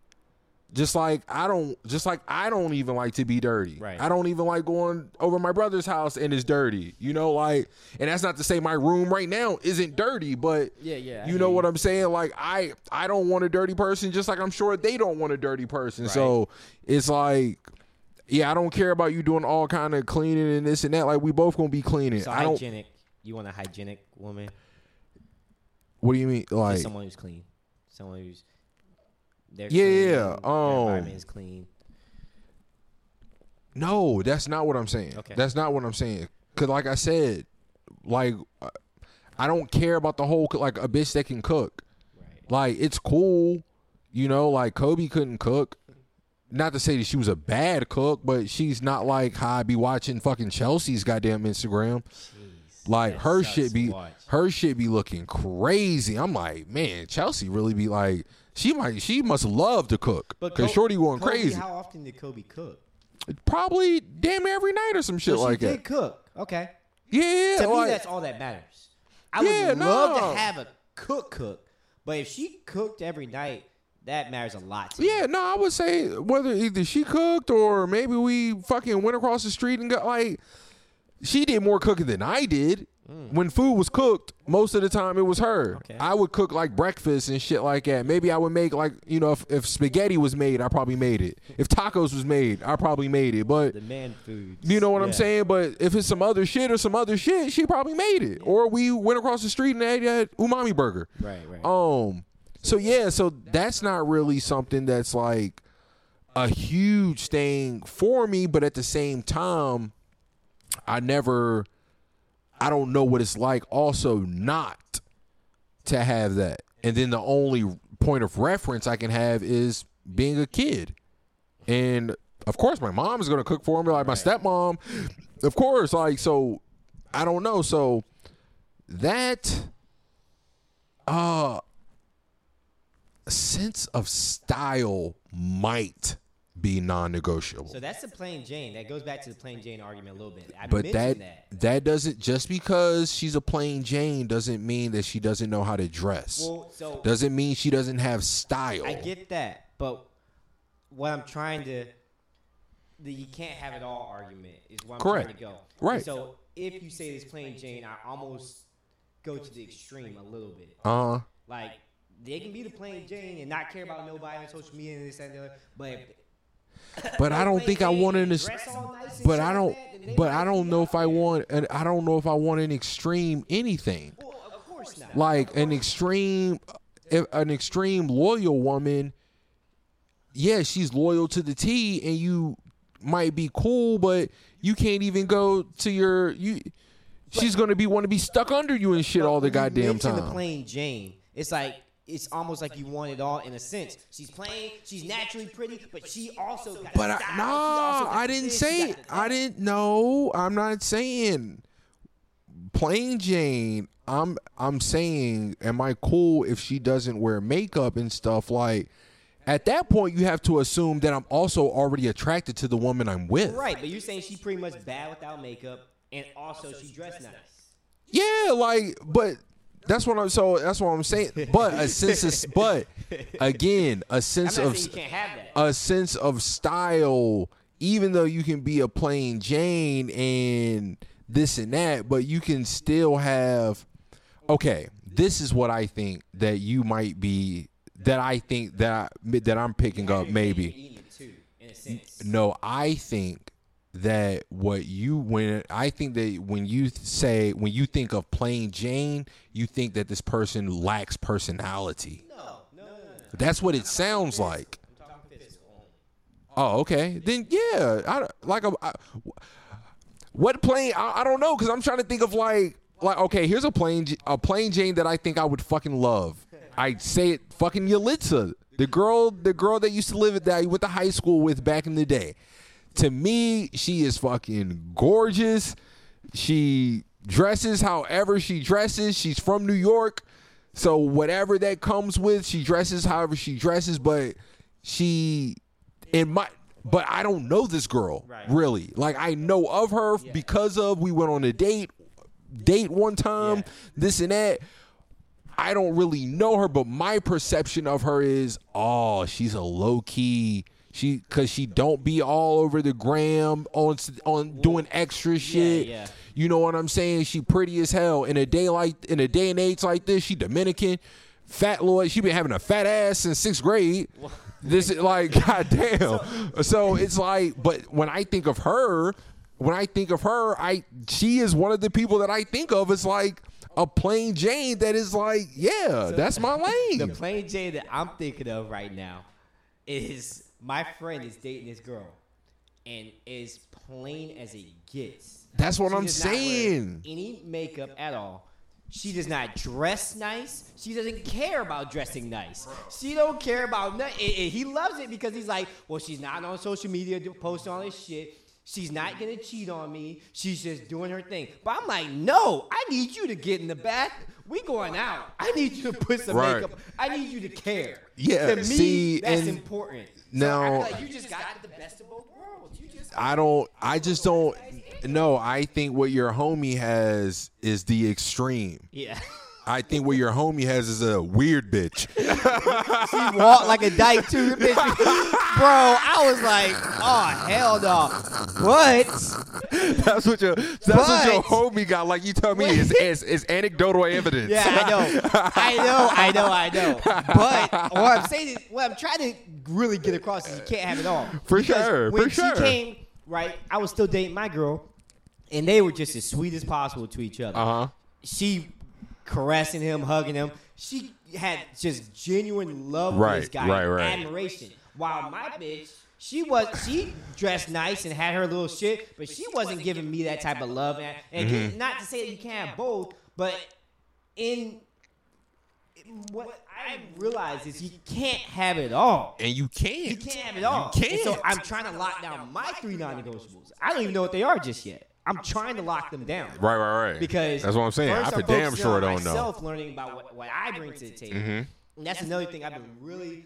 Just like I don't just like I don't even like to be dirty. Right. I don't even like going over my brother's house and it's dirty. You know, like and that's not to say my room right now isn't dirty, but Yeah, yeah, You hear know what I'm saying? Like I I don't want a dirty person just like I'm sure they don't want a dirty person. So it's like yeah, I don't care about you doing all kind of cleaning and this and that. Like we both gonna be cleaning. So I don't. hygienic. You want a hygienic woman? What do you mean? Just Like someone who's clean. Someone who's they're Yeah, clean, yeah, um, environment is clean. No, that's not what I'm saying. Okay. That's not what I'm saying. Cause like I said, like uh, I don't care about the whole like a bitch that can cook. Right. Like it's cool, you know. Like Kobe couldn't cook. Not to say that she was a bad cook, but she's not like how I be watching fucking Chelsea's goddamn Instagram. Like her shit be her shit be looking crazy. I'm like, man, Chelsea really be like she might she must love to cook But because Shorty going Kobe, crazy. How often did Kobe cook? Probably damn near every night or some shit So like she that. did cook. Okay. Yeah, To me, that's all that matters. I Yeah, would love no. to have a cook cook, but if she cooked every night, that matters a lot. To Yeah, me. no, I would say whether either she cooked or maybe we fucking went across the street and got like she did more cooking than I did. When food was cooked, most of the time it was her. Mm. Okay. I would cook like breakfast and shit like that. Maybe I would make like you know if, if spaghetti was made, I probably made it. If tacos was made, I probably made it. But The man foods. you know what I'm saying? But if it's some other shit or some other shit, she probably made it. Or we went across the street and ate that umami burger. Right, right. Um. So yeah, so that's not really something that's like a huge thing for me, but at the same time, I never, I don't know what it's like also not to have that. And then the only point of reference I can have is being a kid. And of course, my mom is going to cook for me, like my stepmom. Of course, like, so I don't know. So that, uh, sense of style might be non-negotiable. So that's the plain Jane. That goes back to the plain Jane argument a little bit. I but that, that. that doesn't just because she's a plain Jane doesn't mean that she doesn't know how to dress. Well, so doesn't mean she doesn't have style. I get that, but what I'm trying to the you can't have it all argument is what I'm Correct. trying to go. Right. So if you say this plain Jane, I almost go to the extreme a little bit. Uh huh. Like they can be the plain Jane and not care about nobody on social media and this and the other, but if but I don't think I want an. and ex- dress all nice and But I don't. that, then they But I don't know if I want. And I don't know if I want an extreme anything. Well, of course not. like an extreme uh, if an extreme loyal woman yeah she's loyal to the t and you might be cool but you can't even go to your you she's gonna be want to be stuck under you and shit all the goddamn time The plain Jane. It's like it's almost like you want it all in a sense. She's plain, she's naturally pretty, but she also got but I, no i didn't say it i didn't know i'm not saying plain Jane, I'm I'm saying, am I cool if she doesn't wear makeup and stuff? Like, at that point, you have to assume that I'm also already attracted to the woman I'm with. Right, but you're saying she pretty much bad without makeup, and also she dressed nice. Yeah, like, but that's what I'm. So that's what I'm saying. But a sense of, but again, a sense of saying you can't have that. a sense of style, even though you can be a plain Jane and this and that, but you can still have. Okay, this is what I think that you might be. That I think that I, that I'm picking up maybe. Eating it too, in a sense. No, I think that what you when I think that when you say when you think of plain Jane, you think that this person lacks personality. No, no, no, no. That's what it sounds like. I'm. Oh, okay. Then yeah, I like a I, what plain I, I don't know because I'm trying to think of like like okay, here's a plain a plain Jane that I think I would fucking love. I say it fucking Yalitza, the girl the girl that used to live at that I went to high school with back in the day. To me, she is fucking gorgeous. She dresses however she dresses. She's from New York. So whatever that comes with, she dresses however she dresses, but she in my but I don't know this girl Right. really. Like I know of her because of we went on a date date one time, Yeah. this and that. I don't really know her, but my perception of her is, oh, she's a low key. She because she don't be all over the gram on on doing extra shit. yeah. You know what I'm saying? She pretty as hell. In a day like in a day and age like this, she Dominican, fat Lloyd. She been having a fat ass since sixth grade. This is like goddamn. So it's like, but when I think of her, when I think of her, I she is one of the people that I think of as like a plain Jane that is like, yeah, that's my lane. The plain Jane that I'm thinking of right now is my friend is dating this girl, and is plain as it gets. That's what She I'm does not wear saying. Any makeup at all. She does not dress nice. She doesn't care about dressing nice. She don't care about nothing. And- he loves it because he's like, well, she's not on social media to post all this shit. She's not gonna cheat on me. She's just doing her thing. But I'm like, no, I need you to get in the bath. We going out. I need you to put some Right. makeup. I need you to care. Yeah, To me, see, that's important. So now- feel like you just got the best of both worlds. You just I don't. I just don't. No, I think what your homie has is the extreme. yeah. I think what your homie has is a weird bitch. she walked like a dyke too, bitch. Bro, I was like, oh hell no. But that's what your that's what your homie got. Like you tell me, is is, is anecdotal evidence. yeah, I know, I know, I know, I know. But what I'm saying is, what I'm trying to really get across is you can't have it all. For Because sure, When for she sure. came, right, I was still dating my girl, and they were just as sweet as possible to each other. Uh huh. she caressing him, hugging him. She had just genuine love for this Right, guy, right, right. admiration. While my bitch, she was she dressed nice and had her little shit, but she wasn't giving me that type of love. And, and Mm-hmm. not to say that you can't have both, but in what I realize is you can't have it all. And you can't. You can't have it all. You And so can't. I'm trying to lock down my three non-negotiables. I don't even know what they are just yet. I'm trying to lock them down. Right, right, right. Because that's what I'm saying. I for damn sure on don't know. Mm-hmm. myself learning about what, what I bring to the table. And that's another thing I've been really.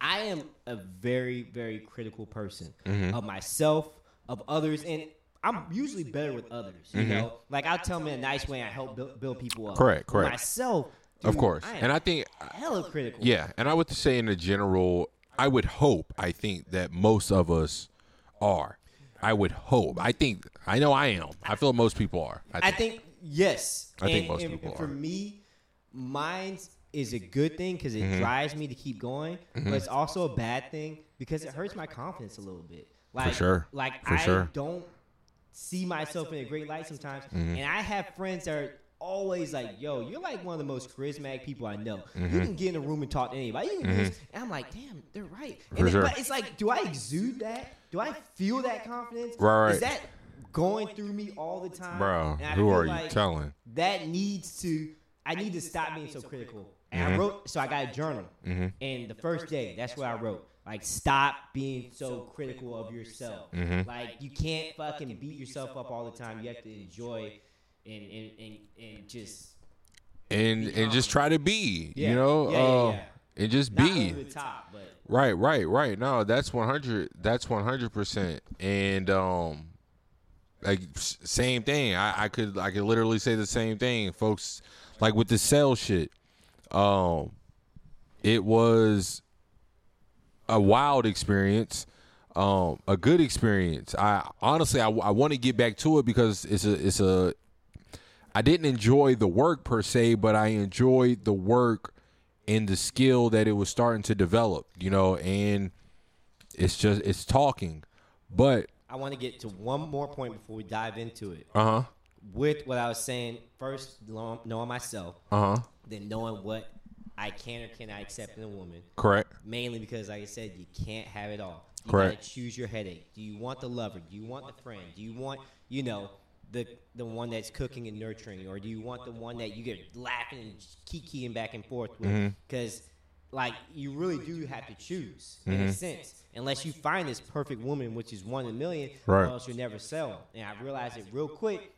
I am a very very critical person Mm-hmm. of myself, of others, and I'm usually better with others. You know, like I'll tell them in a nice way. I help build, build people up. Mm-hmm. Correct, With correct. Myself, Of course. I And I think hella critical. Yeah, and I would say in a general, I would hope, I think that most of us are. I would hope. I think I know I am. I feel most people are. I think yes. I think And- most and- people and for are. me, mine is a good thing because it Mm-hmm. drives me to keep going, but it's also a bad thing because it hurts my confidence a little bit. Like, sure. Like For I sure. don't see myself in a great light sometimes, Mm-hmm. and I have friends that are always like, "Yo, you're like one of the most charismatic people I know. Mm-hmm. You can get in a room and talk to anybody." You can do this. And I'm like, "Damn, they're right." And For it- sure. But it's like, do I exude that? Do I feel that confidence? Right, right. Is that going through me all the time? Bro, who feel are you like telling? That needs to. I need to stop being so critical. And Mm-hmm. I wrote, so I got a journal. And the first day, that's what I wrote. Like, stop being so critical of yourself. Mm-hmm. Like, you can't fucking beat yourself up all the time. You have to enjoy and and and, and just and and just try to be, Yeah. you know, Yeah, yeah, uh, and just not be. top, but Right, right, right. No, that's one hundred. That's one hundred percent. And um, like same thing. I, I could I could literally say the same thing, folks. Like with the cell shit, um, it was a wild experience, um, a good experience. I honestly I, I want to get back to it because it's a it's a. I didn't enjoy the work per se, but I enjoyed the work and the skill that it was starting to develop, you know, and it's just it's talking. But I want to get to one more point before we dive into it. uh huh. With what I was saying, first knowing myself, Uh huh. then knowing what I can or cannot accept in a woman. Correct. Mainly because, like I said, you can't have it all. You Correct. gotta choose your headache. Do you want the lover? Do you want the friend? Do you want, you know, the the one that's cooking and nurturing, or do you want the one that you get laughing and kikiing back and forth with? Mm-hmm. Because, like, you really do have to choose in Mm-hmm. a sense. Unless you find this perfect woman, which is one in a million, Right. or else you'll never sell. And I realized it real quick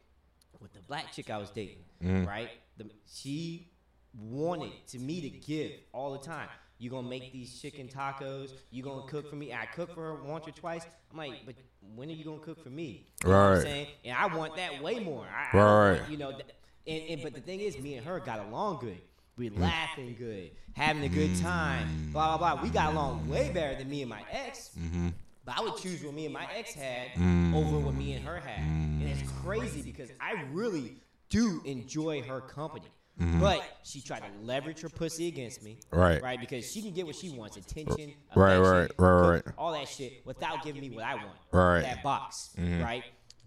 with the black chick I was dating, Mm-hmm. right? The, she wanted to me to give all the time. You gonna make these chicken tacos? You gonna cook for me? I cook for her once or twice. I'm like, but when are you gonna cook for me? You know I'm Right. saying? And I want that way more. I, Right. you know, and, and but the thing is, me and her got along good. We mm. laughing good, having a good mm. time. Blah blah blah. We got along way better than me and my ex. Mm-hmm. But I would choose what me and my ex had mm. over what me and her had. And it's crazy because I really do enjoy her company. Mm-hmm. But she tried to leverage her pussy against me. Right. Right? Because she can get what she wants attention, Right, right, right, cook, all that shit without giving me what I want. Right. That box. Mm-hmm. Right?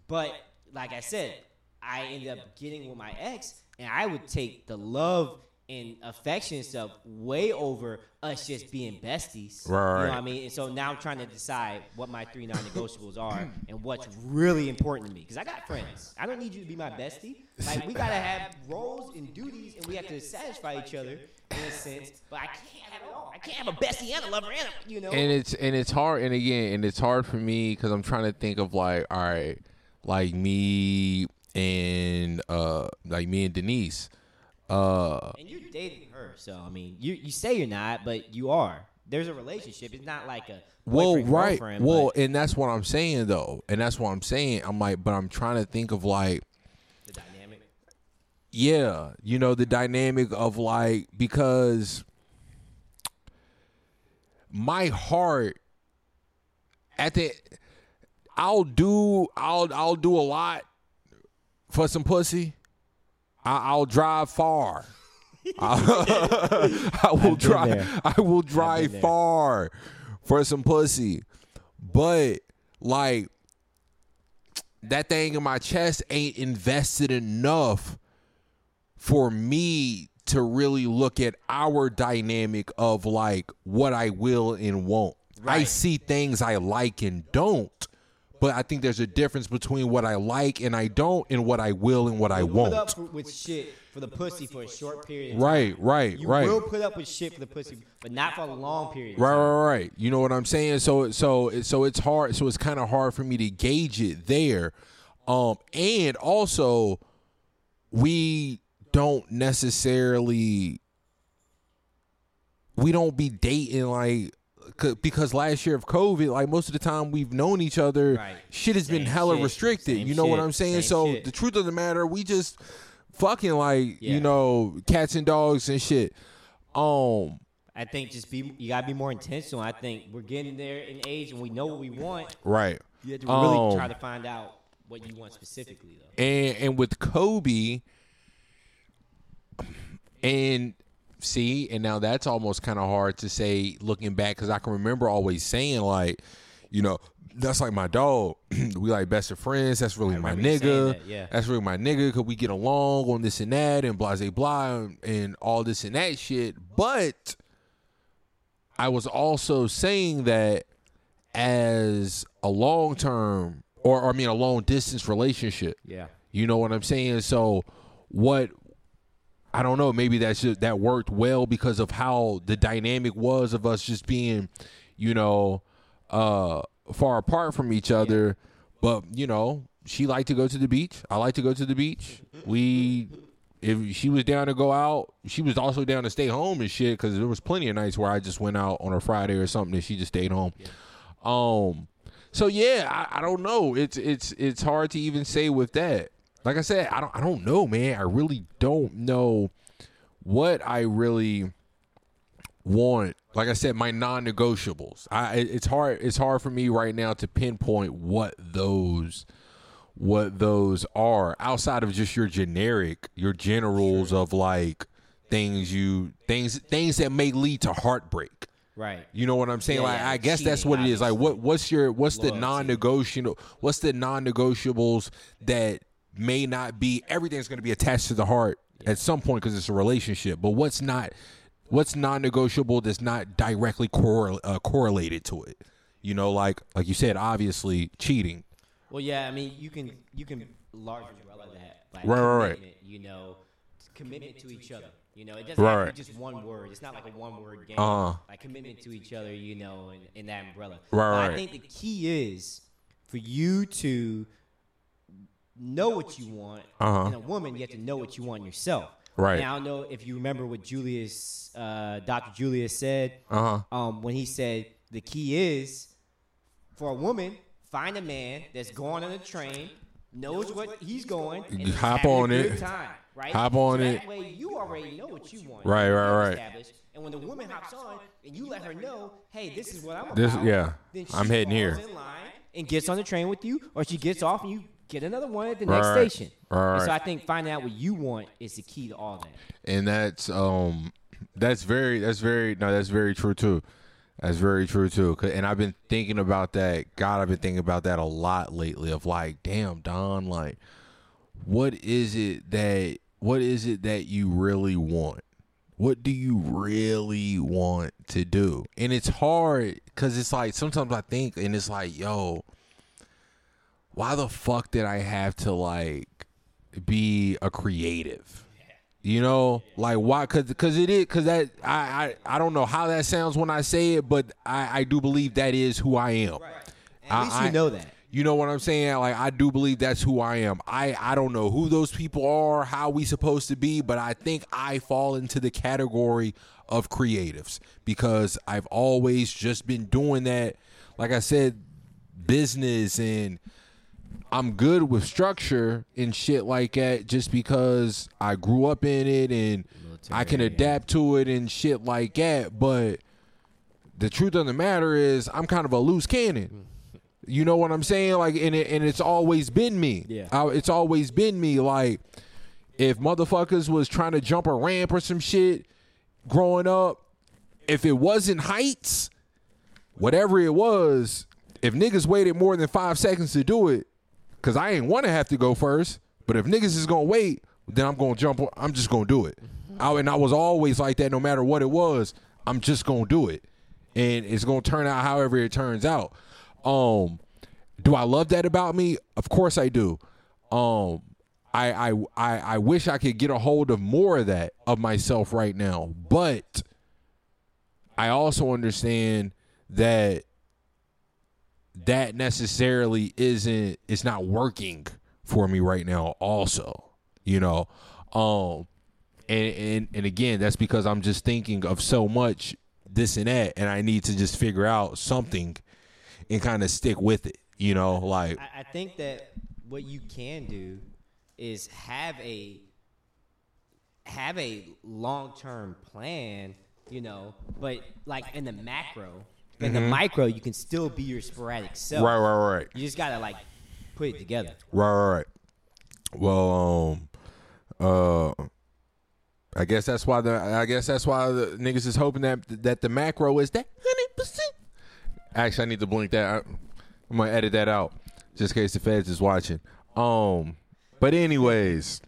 But like I said, I ended up getting with my ex, and I would take the love and affection and stuff way over us just being besties. You know Right. what I mean? And so now I'm trying to decide what my three non-negotiables are and what's really important to me. Because I got friends. I don't need you to be my bestie. Like we gotta have roles and duties, and we have to satisfy each other in a sense. But I can't have it all. I can't have a bestie and a lover and a, you know. And it's and it's hard. And again, and it's hard for me because I'm trying to think of like, all right, like me and uh, like me and Denise. Uh, And you're dating her, so I mean, you you say you're not, but you are. There's a relationship. It's not like a Well, right. Well, and that's what I'm saying though, and that's what I'm saying. I'm like, but I'm trying to think of like, the dynamic. yeah, you know, the dynamic of like because my heart at the I'll do I'll I'll do a lot for some pussy. I, I'll drive far. I, I will drive. I will drive far for some pussy, but like that thing in my chest ain't invested enough for me to really look at our dynamic of like what I will and won't. I see things I like and don't, but I think there's a difference between what I like and I don't and what I will and what I Put won't. up with shit for the pussy for a short period. Right, Right, right, You will put up with shit for the pussy, but not for a long period. Right, right, right. You know what I'm saying? So, so, so it's hard. So it's kind of hard for me to gauge it there. Um, and also, we don't necessarily, we don't be dating like. Because last year of COVID, like most of the time we've known each other, Right. shit has been hella shit. restricted. Same you know what. I'm saying? Same so shit. the truth of the matter, we just fucking like Yeah. you know cats and dogs and shit. Um, I think just be you gotta be more intentional. I think we're getting there in age and we know what we want. right. You have to really Um, try to find out what you want specifically, though. and and with Kobe, and see, and now that's almost kind of hard to say looking back because I can remember always saying like, you know, that's like my dog. we like best of friends. That's really my remember you saying nigga. that, yeah. That's really my nigga because we get along on this and that and blah blah blah and, and all this and that shit. But I was also saying that as a long term or, or I mean a long distance relationship. Yeah. You know what I'm saying? So what I don't know, maybe that's just, that worked well because of how the dynamic was of us just being, you know, uh far apart from each other, but you know, she liked to go to the beach. I like to go to the beach. We, if she was down to go out, she was also down to stay home and shit. Because there was plenty of nights where I just went out on a Friday or something, and she just stayed home. Um, so yeah, I, I don't know. It's it's it's hard to even say with that. Like I said, I don't I don't know, man. I really don't know what I really want. Like I said, my non-negotiables. I it's hard it's hard for me right now to pinpoint what those what those are outside of just your generic your generals of like things you things things that may lead to heartbreak. Right. You know what I'm saying? Yeah, like yeah, I guess that's cheating, what it is. Like what what's your what's the non-negotiable what's the non-negotiables that may not be everything's going to be attached to the heart at some point because it's a relationship. But what's not what's non-negotiable that's not directly correl- uh, correlated to it? You know, like like you said, obviously cheating. Well, yeah, I mean, you can you can large umbrella that like Right, right, right. You know, commitment to each other. You know, it doesn't Right, have to be just one word. It's not like a one word game. Uh-huh. Like commitment to each other. You know, in, in that umbrella. Right, But right. I think the key is for you to know what you want. Uh-huh. And a woman, you have to know what you want yourself. Right. Now, I don't know if you remember what Julius, uh, Dr. Julius said Uh huh. um, when he said the key is for a woman, find a man that's going on a train, knows what he's going, and hop on it. Time, right? Hop on so it. That way, you already know what you want. Right, right, right. And when the woman hops on, and you let her know, hey, this is what I'm This- about. yeah, I'm heading here. In and gets on the train with you, or she gets off and you get another one at the next right. station. Right, so. I think finding out what you want is the key to all that. and that's um that's very that's very no that's very true too that's very true too. and i've been thinking about that god i've been thinking about that a lot lately of like damn don like what is it that what is it that you really want what do you really want to do and it's hard because it's like sometimes i think and it's like yo why the fuck did i have to like be a creative you know, like why? Cause, cause it is. Cause that I, I, I don't know how that sounds when I say it, but I, I do believe that is who I am. At least I- you know that. You know what I'm saying? Like I do believe that's who I am. I I don't know who those people are, how we supposed to be, but I think I fall into the category of creatives because I've always just been doing that. Like I said, business and I'm good with structure and shit like that just because I grew up in it and I can adapt to it and shit like that. But the truth of the matter is, I'm kind of a loose cannon. You know what I'm saying? Like, and it, and it's always been me. Yeah. I, it's always been me. Like, if motherfuckers was trying to jump a ramp or some shit growing up, if it wasn't heights, whatever it was, if niggas waited more than five seconds to do it, cause I ain't want to have to go first. But if niggas is gonna wait, then I'm gonna jump. I'm just gonna do it. I, and I was always like that, no matter what it was. I'm just gonna do it, and it's gonna turn out however it turns out. Um, do I love that about me? Of course I do. Um, I I I, I wish I could get a hold of more of that of myself right now, but I also understand that that necessarily isn't it's not working for me right now also you know? Um and and and again that's because i'm just thinking of so much this and that and i need to just figure out something and kind of stick with it you know? Like I, I think that what you can do is have a have a long term plan, you know, but like in the macro, in the micro, you can still be your sporadic self. right right right You just gotta like put it together. Right, right, right. Well, um, uh, I guess that's why the I guess that's why the niggas is hoping that that the macro is that hundred percent. Actually, I need to blink that. I, I'm gonna edit that out just in case the feds is watching. Um, but anyways,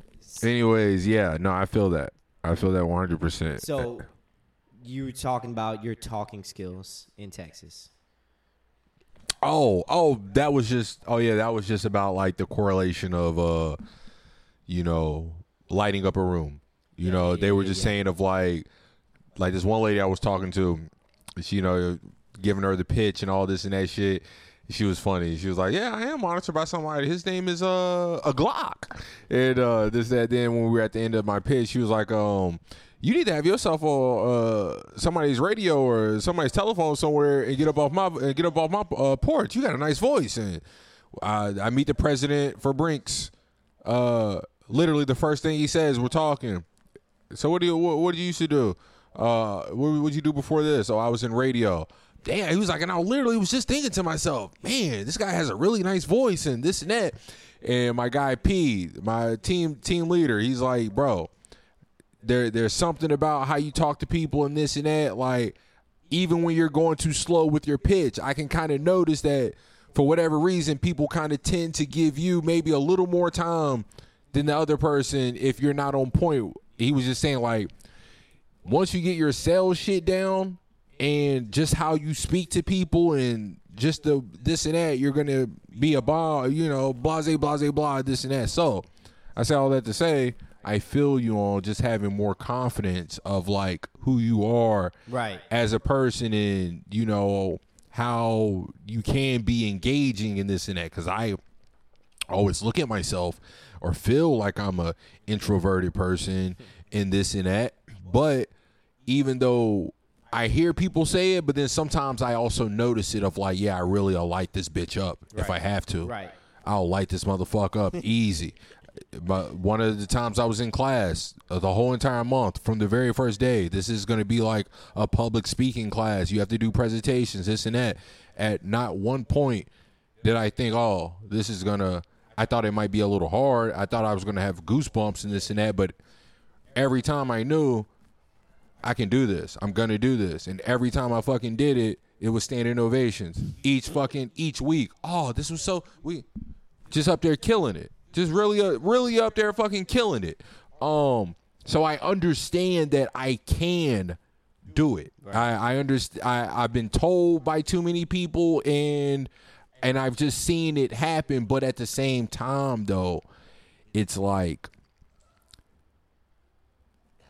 anyways, yeah, no, I feel that. I feel that 100. percent So you were talking about your talking skills in Texas. Oh, oh, that was just oh yeah, that was just about like the correlation of uh you know, lighting up a room. You know, yeah, they were just yeah. saying of like like this one lady I was talking to, she you know, giving her the pitch and all this and that shit. she was funny. She was like, "Yeah, I am monitored by somebody. His name is uh a Glock." And uh, this that then when we were at the end of my pitch, she was like, "Um, you need to have yourself on uh somebody's radio or somebody's telephone somewhere and get up off my and get up off my uh, porch. You got a nice voice." And uh, I meet the president for Brinks. Uh, literally the first thing he says, "We're talking." So what do you what, what do you used to do? Uh, what would you do before this? Oh, I was in radio. Damn, he was like, and I literally was just thinking to myself, man, this guy has a really nice voice and this and that. And my guy P, my team team leader, he's like, bro, there there's something about how you talk to people and this and that. Like, even when you're going too slow with your pitch, I can kind of notice that for whatever reason, people kind of tend to give you maybe a little more time than the other person if you're not on point. He was just saying like, once you get your sales shit down and just how you speak to people and just the this and that, you're gonna be a ball you know, blase, blase, blah, this and that. So I say all that to say, I feel you on just having more confidence of like who you are Right. as a person and you know how you can be engaging in this and that because i always look at myself or feel like i'm a introverted person in this and that but even though i hear people say it but then sometimes i also notice it of like yeah i really will light this bitch up if i have to Right. I'll light this motherfucker up easy. But one of the times I was in class, uh, the whole entire month from the very first day, this is going to be like a public speaking class. You have to do presentations, this and that. At not one point did I think, oh, this is going to, I thought it might be a little hard. I thought I was going to have goosebumps and this and that. But every time I knew I can do this. I'm gonna do this. And every time I fucking did it, it was standing ovations. Each fucking each week. Oh, this was so we just up there killing it. Just really uh, really up there fucking killing it. Um so I understand that I can do it. I I understand I I've been told by too many people and and I've just seen it happen, but at the same time though, it's like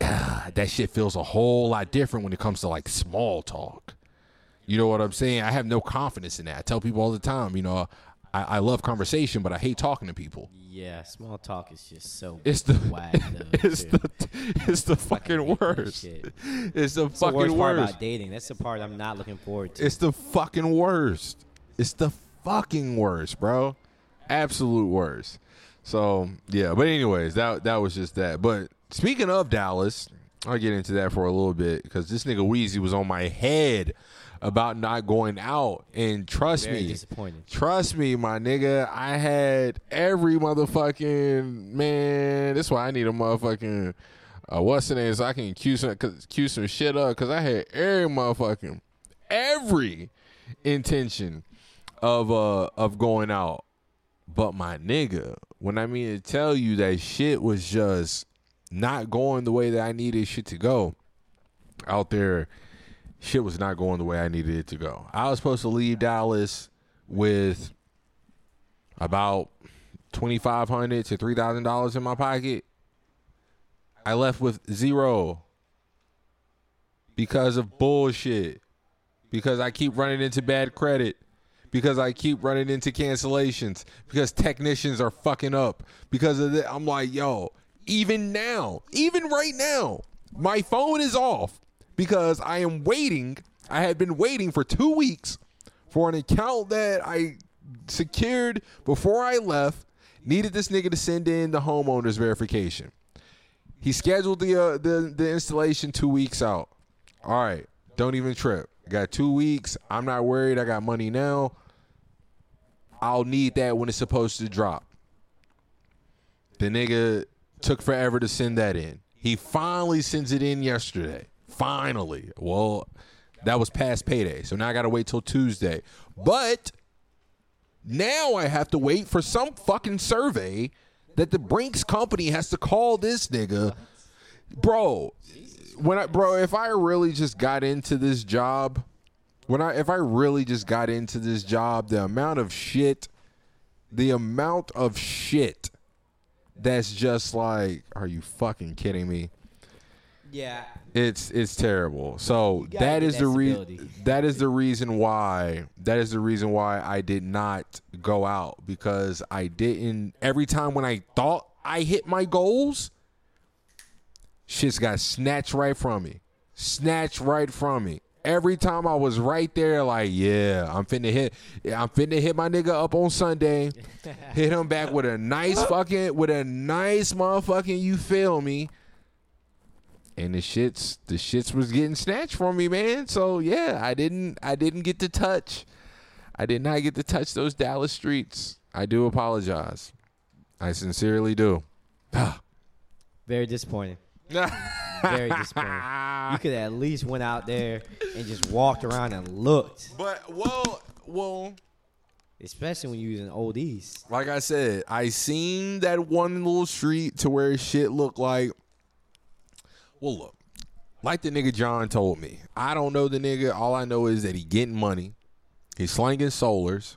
that shit feels a whole lot different when it comes to like small talk. You know what I'm saying? I have no confidence in that. I tell people all the time, you know, I, I love conversation, but I hate talking to people. Yeah, small talk is just so It's the whack. Though, it's too. the it's the fucking worst. It's the That's the fucking worst part worst. about dating. That's the part I'm not looking forward to. It's the fucking worst. It's the fucking worst, bro. Absolute worst. So yeah, but anyways, that that was just that. But speaking of Dallas, I'll get into that for a little bit because this nigga Wheezy was on my head about not going out, and trust Very me, disappointed. Trust me, my nigga. I had every motherfucking man. That's why I need a motherfucking uh, what's the name so I can cue some cue some shit up because I had every motherfucking every intention of uh of going out. But my nigga, when I mean to tell you that shit was just not going the way that I needed shit to go out there, shit was not going the way I needed it to go. I was supposed to leave Dallas with about twenty five hundred to three thousand dollars in my pocket. I left with zero because of bullshit. Because I keep running into bad credit. Because I keep running into cancellations. Because technicians are fucking up. Because of that, I'm like, yo, even now, even right now, my phone is off because I am waiting. I had been waiting for two weeks for an account that I secured before I left. Needed this nigga to send in the homeowner's verification. He scheduled the uh, the the installation two weeks out. All right, don't even trip. Got two weeks. I'm not worried. I got money now. I'll need that when it's supposed to drop. The nigga took forever to send that in. He finally sends it in yesterday. Finally. Well, that was past payday. So now I got to wait till Tuesday. But now I have to wait for some fucking survey that the Brinks company has to call this nigga. Bro, when I bro, if I really just got into this job, when I if I really just got into this job, the amount of shit, the amount of shit that's just like, are you fucking kidding me? Yeah. It's it's terrible. So that is the reason. That is the reason why. That is the reason why I did not go out because I didn't. Every time when I thought I hit my goals, shit's got snatched right from me. Snatched right from me. Every time I was right there, like, yeah, I'm finna hit. I'm finna hit my nigga up on Sunday. hit him back with a nice fucking, with a nice motherfucking. You feel me? And the shits the shits was getting snatched from me, man. So yeah, I didn't I didn't get to touch. I did not get to touch those Dallas streets. I do apologize. I sincerely do. Very disappointing. Very disappointing. You could at least went out there and just walked around and looked, But well, well, especially when you're using oldies. like I said, I seen that one little street to where shit looked like. Well, look, like the nigga John told me, I don't know the nigga. All I know is that he getting money. He's slinging solars.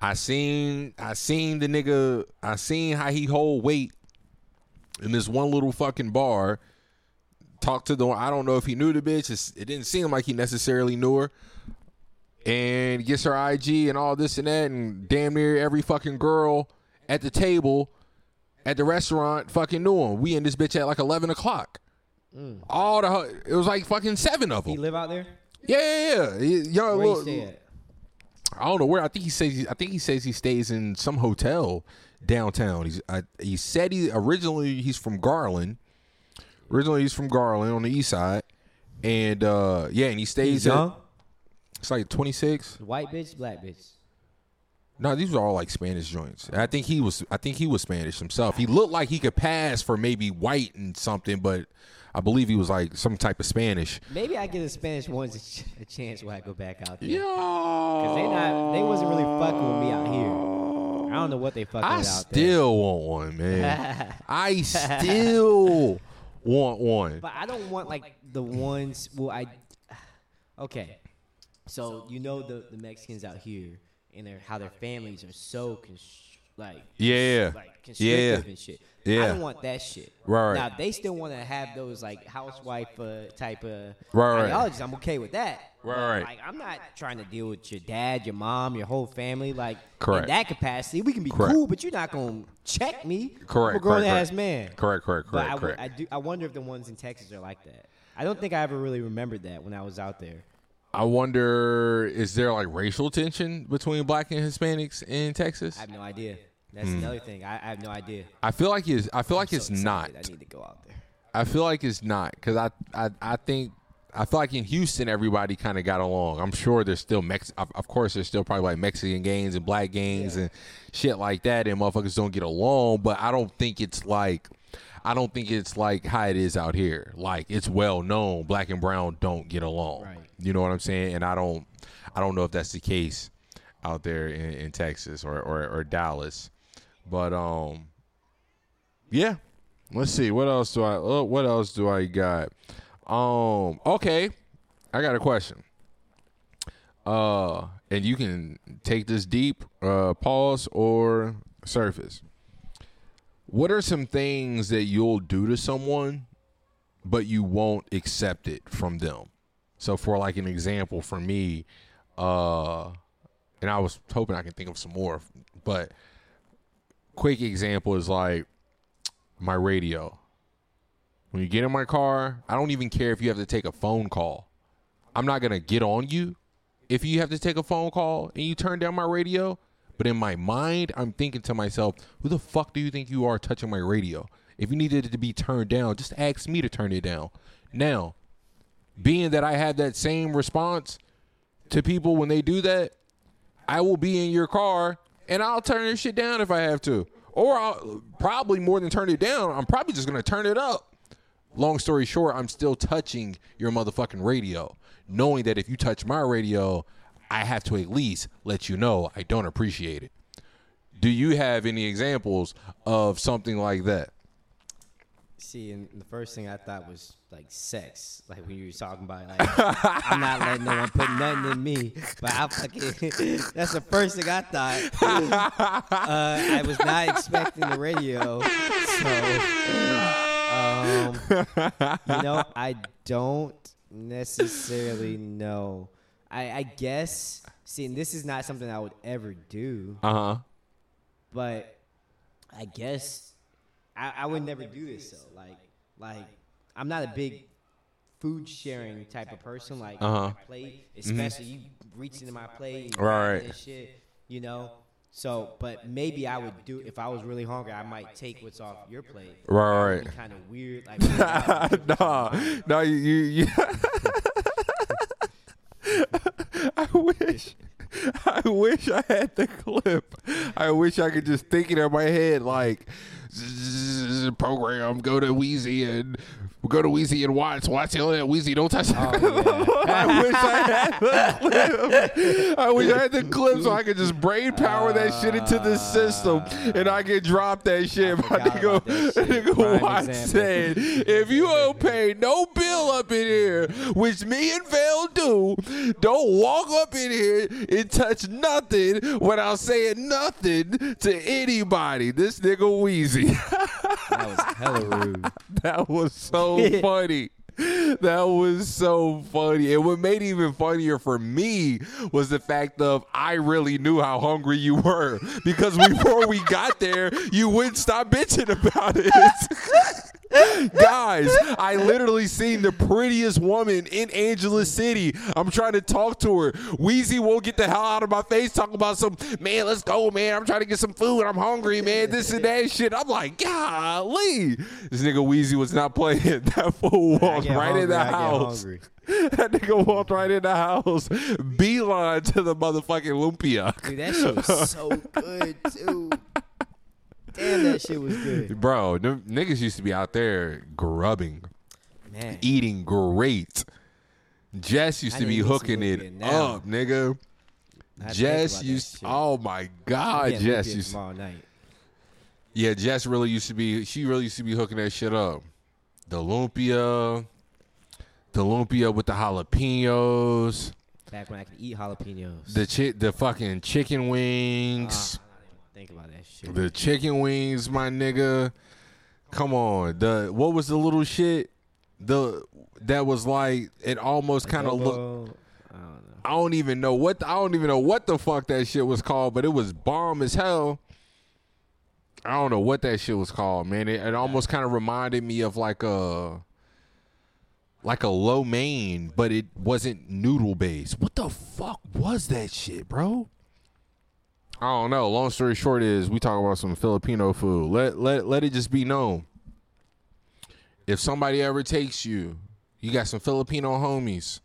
I seen, I seen the nigga. I seen how he hold weight in this one little fucking bar. Talk to the. I don't know if he knew the bitch. It's, it didn't seem like he necessarily knew her and gets her IG and all this and that, and damn near every fucking girl at the table at the restaurant fucking knew him. We in this bitch at like eleven o'clock. All the it was like fucking seven of them. He live out there? Yeah, yeah, yeah. He- Yo, Where you stay at? I don't know where. I think he says. I think he says he stays in some hotel downtown. He's. I, he said he originally he's from Garland. Originally he's from Garland on the east side, and uh yeah, and he stays. He's at- It's like twenty six. White bitch, black bitch. No, these were all like Spanish joints. I think he was. I think he was Spanish himself. He looked like he could pass for maybe white and something, but I believe he was like some type of Spanish. Maybe I give the Spanish ones a, ch- a chance when I go back out there. Yeah, Cause they not, they wasn't really fucking with me out here. I don't know what they fucking I with out there. still want one, man. I still want one. But I don't want like the ones. Well, I. Okay, so you know the the Mexicans out here and their how their families are so cons- like Yeah, like yeah, constrictive and shit. I don't want that shit. Right. Now they still want to have those like housewife uh, type of Right, ideologies. I'm okay with that. Right, But. Like I'm not trying to deal with your dad, your mom, your whole family. Like Correct. in that capacity, we can be Correct. cool, but you're not gonna check me. Correct, I'm a grown ass man. Correct, correct, But correct, I, correct. I do. I wonder if the ones in Texas are like that. I don't think I ever really remembered that when I was out there. I wonder, is there like racial tension between black and Hispanics in Texas? I have no idea. That's Hmm. another thing. I, I have no idea. I feel like it's. I feel like So it's excited. not. I need to go out there. I feel like it's not because I, I I think I feel like in Houston everybody kind of got along. I'm sure there's still Mex. Of, of course, there's still probably like Mexican gangs and black gangs and shit like that, and motherfuckers don't get along. But I don't think it's like. I don't think it's like how it is out here. Like it's well known, black and brown don't get along. Right. You know what I'm saying? And I don't, I don't know if that's the case out there in, in Texas or, or or Dallas. But um, yeah. Let's see. What else do I? Uh, what else do I got? Um. Okay. I got a question. Uh, and you can take this deep, uh, pause or surface. What are some things that you'll do to someone, but you won't accept it from them? So, for like an example, for me, uh, and I was hoping I can think of some more, but quick example is like my radio. When you get in my car, I don't even care if you have to take a phone call. I'm not to get on you if you have to take a phone call and you turn down my radio. But in my mind, I'm thinking to myself, who the fuck do you think you are touching my radio? If you needed it to be turned down, just ask me to turn it down. Now, being that I have that same response to people when they do that, I will be in your car and I'll turn your shit down if I have to. Or I'll probably more than turn it down, I'm probably just gonna turn it up. Long story short, I'm still touching your motherfucking radio, knowing that if you touch my radio, I have to at least let you know I don't appreciate it. Do you have any examples of something like that? See, and the first thing I thought was like sex, like when you were talking about like I'm not letting no one put nothing in me, but I fucking that's the first thing I thought. uh, I was not expecting the radio, so Um, you know, I don't necessarily know. I, I guess. See, and this is not something I would ever do, Uh huh. but I guess I, I would never do this though. Like, like I'm not a big food sharing type of person. Like Uh-huh. my plate, especially you reach into my plate, and Right. that shit. You know. So, but maybe I would do if I was really hungry. I might take what's off your plate. Right, right. Kind of weird. Like, no, no, you, you, I wish, I wish I had the clip. I wish I could just think it in my head like program. Go to Wheezy and go to Wheezy and watch. Watch it. that Wheezy. Don't touch. Oh, yeah. I wish I had the clip. I wish I had the clip so I could just brain power that shit into the ah. system and I could drop that shit. My nigga, about that shit. nigga Watts said, if you don't pay no bill up in here, which me and Val do, don't walk up in here and touch nothing without saying nothing to anybody. This nigga Wheezy. that was hella rude. that was so funny. That was so funny. And what made it even funnier for me was the fact of I really knew how hungry you were because before we got there, you wouldn't stop bitching about it. Guys, I literally seen the prettiest woman in Angeles City. I'm trying to talk to her. Wheezy won't get the hell out of my face talking about some man, let's go, man. I'm trying to get some food. I'm hungry, man. This and that shit. I'm like, golly. This nigga Wheezy was not playing. That fool walked get right in the I house. That nigga walked right in the house. Beeline to the motherfucking lumpia. Dude, that shit was so good too. Damn, that shit was good, Bro, them niggas used to be out there grubbing. man. eating great. Jess used I to be need to eat some hooking it up, nigga. I had to think Jess used. Oh my god, Yeah, Jess used. tomorrow night. Yeah, Jess really used to be. She really used to be hooking that shit up. The lumpia, the lumpia with the jalapenos, Back when I could eat jalapenos. the chi- the fucking chicken wings. Even think about that shit. The chicken wings, my nigga. Come on. The what was the little shit? The that was like it almost kind of looked. I don't know. I don't even know what the, I don't even know what the fuck that shit was called, but it was bomb as hell. I don't know what that shit was called, man. It, it almost kind of reminded me of like a like a lo mein, but it wasn't noodle based. What the fuck was that shit, bro? I don't know. Long story short is we talk about some Filipino food. Let let let it just be known. If somebody ever takes you, you got some Filipino homies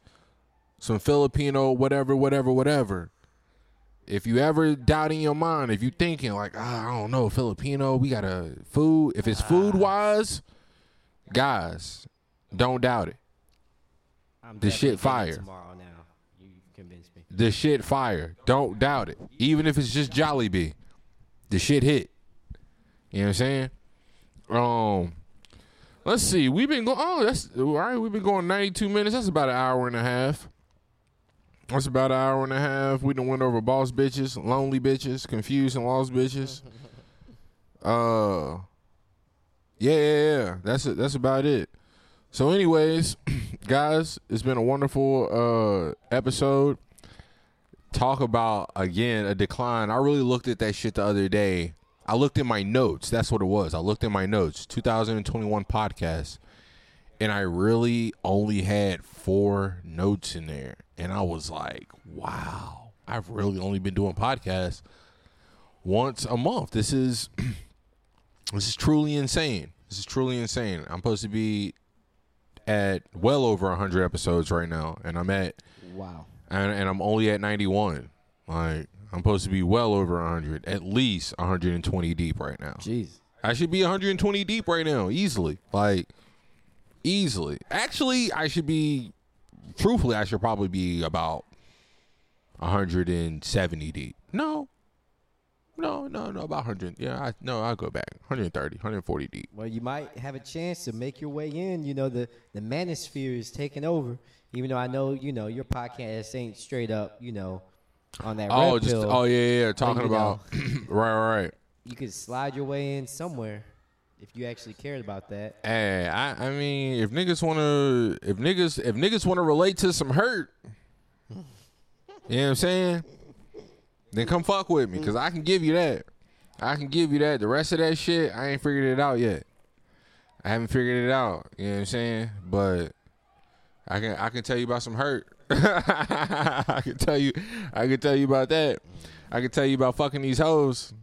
some Filipino, whatever, whatever, whatever. If you ever doubt in your mind, if you thinking like, ah, I don't know, Filipino, we got a food. If it's food wise, guys, don't doubt it. I'm The shit fire. Tomorrow now, you convinced me. The shit fire. Don't doubt it. Even if it's just Jollibee, the shit hit. You know what I'm saying? Um, let's see. We've been going. Oh, that's all right. We've been going 92 minutes. That's about an hour and a half. That's about an hour and a half. We done went over boss bitches, lonely bitches, confused and lost bitches. Uh, yeah, yeah, yeah. That's it. That's about it. So, anyways, guys, it's been a wonderful uh episode. Talk about again a decline. I really looked at that shit the other day. I looked in my notes. That's what it was. I looked in my notes. 2021 podcast, and I really only had four notes in there, and I was like, "Wow, I've really only been doing podcasts once a month. This is this is truly insane. This is truly insane. I'm supposed to be at well over 100 episodes right now, and I'm at Wow. And, and I'm only at 91. Like I'm supposed to be well over 100, at least 120 deep right now. Jeez. I should be 120 deep right now, easily. Like easily. Actually, I should be. Truthfully, I should probably be about 170 deep. No. No, no, no, about 100. Yeah, I, no, I'll go back. 130, 140 deep. Well, you might have a chance to make your way in. You know, the the manosphere is taking over. Even though I know, you know, your podcast ain't straight up, you know, on that Oh, just pill. oh yeah, yeah. Talking about right, right, right. You could slide your way in somewhere. if you actually cared about that. Hey, I, I mean, if niggas wanna, if niggas, if niggas wanna relate to some hurt, you know what I'm saying? Then come fuck with me, cause I can give you that. I can give you that. The rest of that shit, I ain't figured it out yet. I haven't figured it out. You know what I'm saying? But I can, I can tell you about some hurt. I can tell you, I can tell you about that. I can tell you about fucking these hoes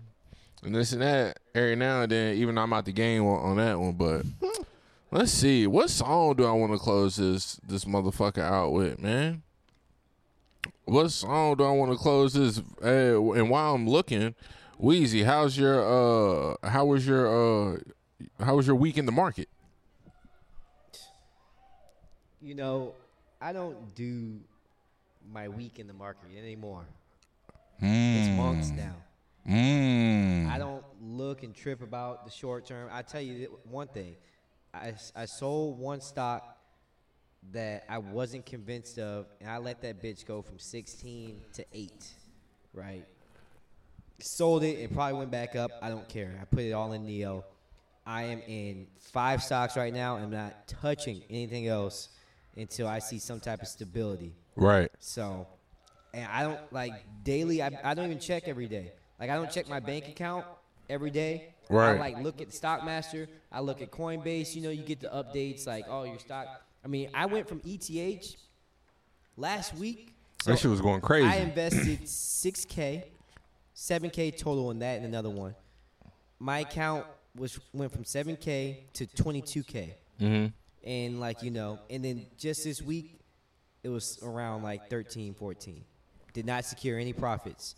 and this and that every now and then. Even though I'm out the game on, on that one, but let's see, what song do I want to close this this motherfucker out with, man? What song do I want to close this? Uh, and while I'm looking, Wheezy, how's your uh, how was your uh, how was your week in the market? You know, I don't do my week in the market anymore. It's months now. Mm. I don't look and trip about the short term. I tell you one thing. I, I sold one stock that I wasn't convinced of, and I let that bitch go from 16 to 8, right? Sold it, it probably went back up. I don't care. I put it all in Neo. I am in five stocks right now. I'm not touching anything else until I see some type of stability. Right. So, and I don't like daily. I, I don't even check every day. Like I don't check my bank account every day. Right. I like look at Stockmaster. I look at Coinbase. You know, you get the updates like, oh, your stock. I mean, I went from ETH last week. So That shit was going crazy. I invested 6K, 7K total in that and another one. My account was went from 7K to 22K. Mm-hmm. And like, you know, and then just this week, it was around like 13, 14. Did not secure any profits.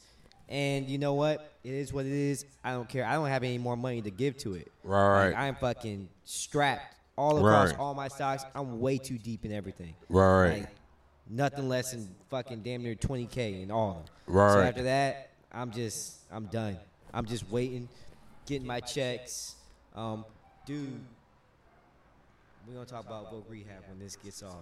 And you know what? It is what it is. I don't care. I don't have any more money to give to it. Right. Like, I'm fucking strapped all across Right. all my stocks. I'm way too deep in everything. Right. Like, nothing less than fucking damn near 20K in all of them. So after that, I'm just, I'm done. I'm just waiting, getting my checks. Um, dude, we're going to talk about Vogue Rehab when this gets off.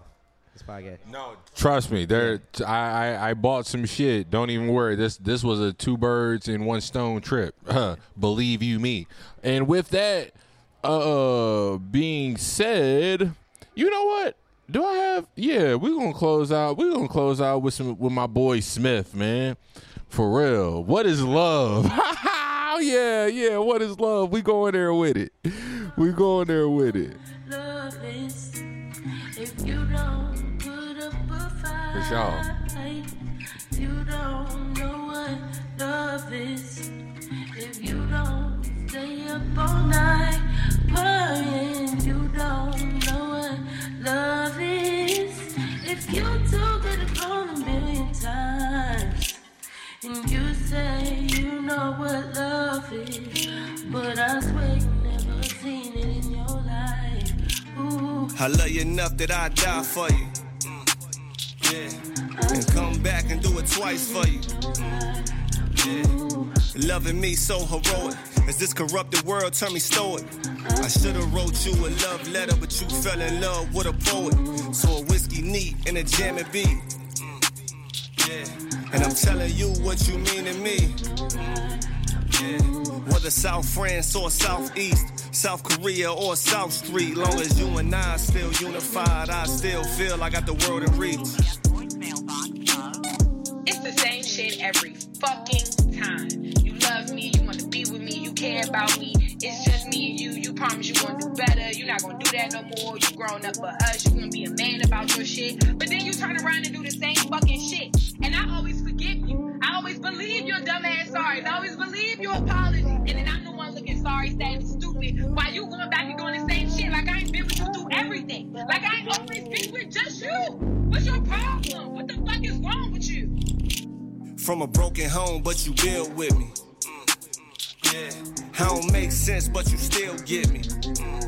This podcast. No, trust me. There, I, I I bought some shit. Don't even worry. This this was a two birds in one stone trip. Believe you me. And with that uh being said, you know what? Do I have? Yeah, we're gonna close out. We're gonna close out with some with my boy Smith, man. For real. What is love? yeah, yeah. What is love? We going there with it. We going there with it. Love is if you don't put up a fight. For sure. You don't know what love is if you don't stay up all night praying. You don't know what love is if you took it on a million times. And you say you know what love is, but I swear I love you enough that I die for you. Mm. Yeah. And come back and do it twice for you. Yeah. Loving me so heroic. As this corrupted world turned me stoic. I should've wrote you a love letter, but you fell in love with a poet. So a whiskey neat and a jam and beat. Mm. Yeah. And I'm telling you what you mean to me. Yeah. Whether South France or Southeast, South Korea or South Street, long as you and I still unified, I still feel I got the world in reach. It's the same shit every fucking time. You love me, you wanna be with me, you care about me. It's just me and you. You promise you're gonna do better. You're not gonna do that no more. You grown up for us. You gonna be a man about your shit. But then you turn around and do the same fucking shit. And I always forgive you. I always believe your dumb ass sorry. I always believe your apology. And then I'm the one looking sorry, saying stupid. While you going back and doing the same shit. Like I ain't been with you through everything. Like I ain't always been with just you. What's your problem? What the fuck is wrong with you? From a broken home, but you build with me. Mm, mm, yeah. I don't make sense, but you still get me. Yeah.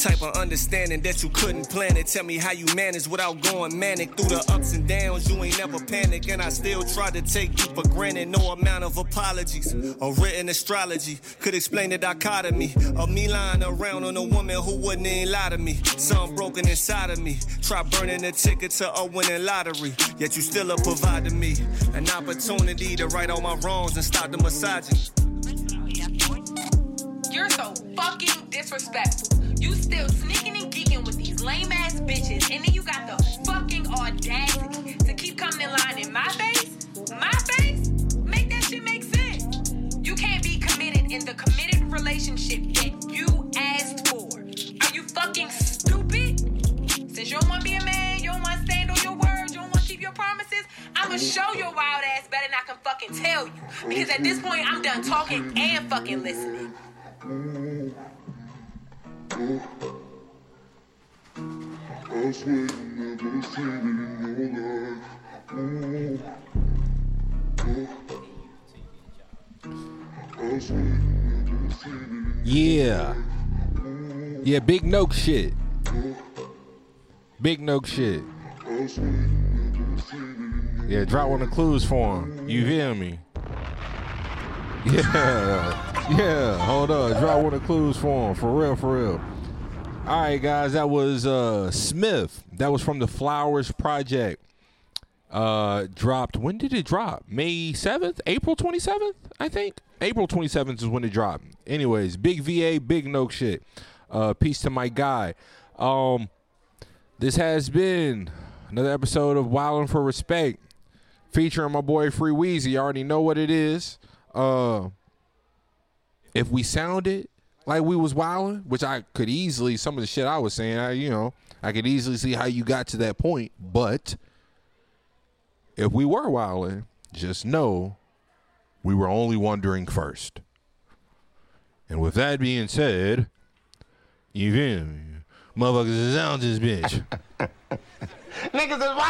Type of understanding that you couldn't plan it. Tell me how you manage without going manic. Through the ups and downs, you ain't never panic. And I still try to take you for granted. No amount of apologies or written astrology could explain the dichotomy of me lying around on a woman who wouldn't even lie to me. Something broken inside of me. Try burning a ticket to a winning lottery. Yet you still have provided me an opportunity to right all my wrongs and stop the misogyny. You're so fucking disrespectful. You still sneaking and geeking with these lame ass bitches, and then you got the fucking audacity to keep coming in line in my face? My face? Make that shit make sense. You can't be committed in the committed relationship that you asked for. Are you fucking stupid? Since you don't want to be a man, you don't want to stand on your word, you don't want to keep your promises, I'ma show your wild ass better than I can fucking tell you. Because at this point, I'm done talking and fucking listening. Yeah. Yeah, big Noke shit. Big Noke shit. Yeah, drop one of the clues for him. You hear me? Yeah. Yeah. Hold on. Drop one of the clues for him. For real, for real. All right, guys. That was uh Smith. That was from the Flowers Project. Uh dropped when did it drop? May 7th? April 27th, I think. April 27th is when it dropped. Anyways, big VA, big Noke shit. Uh peace to my guy. Um this has been another episode of Wildin' for Respect featuring my boy Free Weezy. You already know what it is. Uh, if we sounded like we was wilding, which I could easily, some of the shit I was saying, I, you know, I could easily see how you got to that point. But if we were wilding, just know we were only wondering first. And with that being said, you feel me? Motherfuckers is out this bitch. Niggas is wild.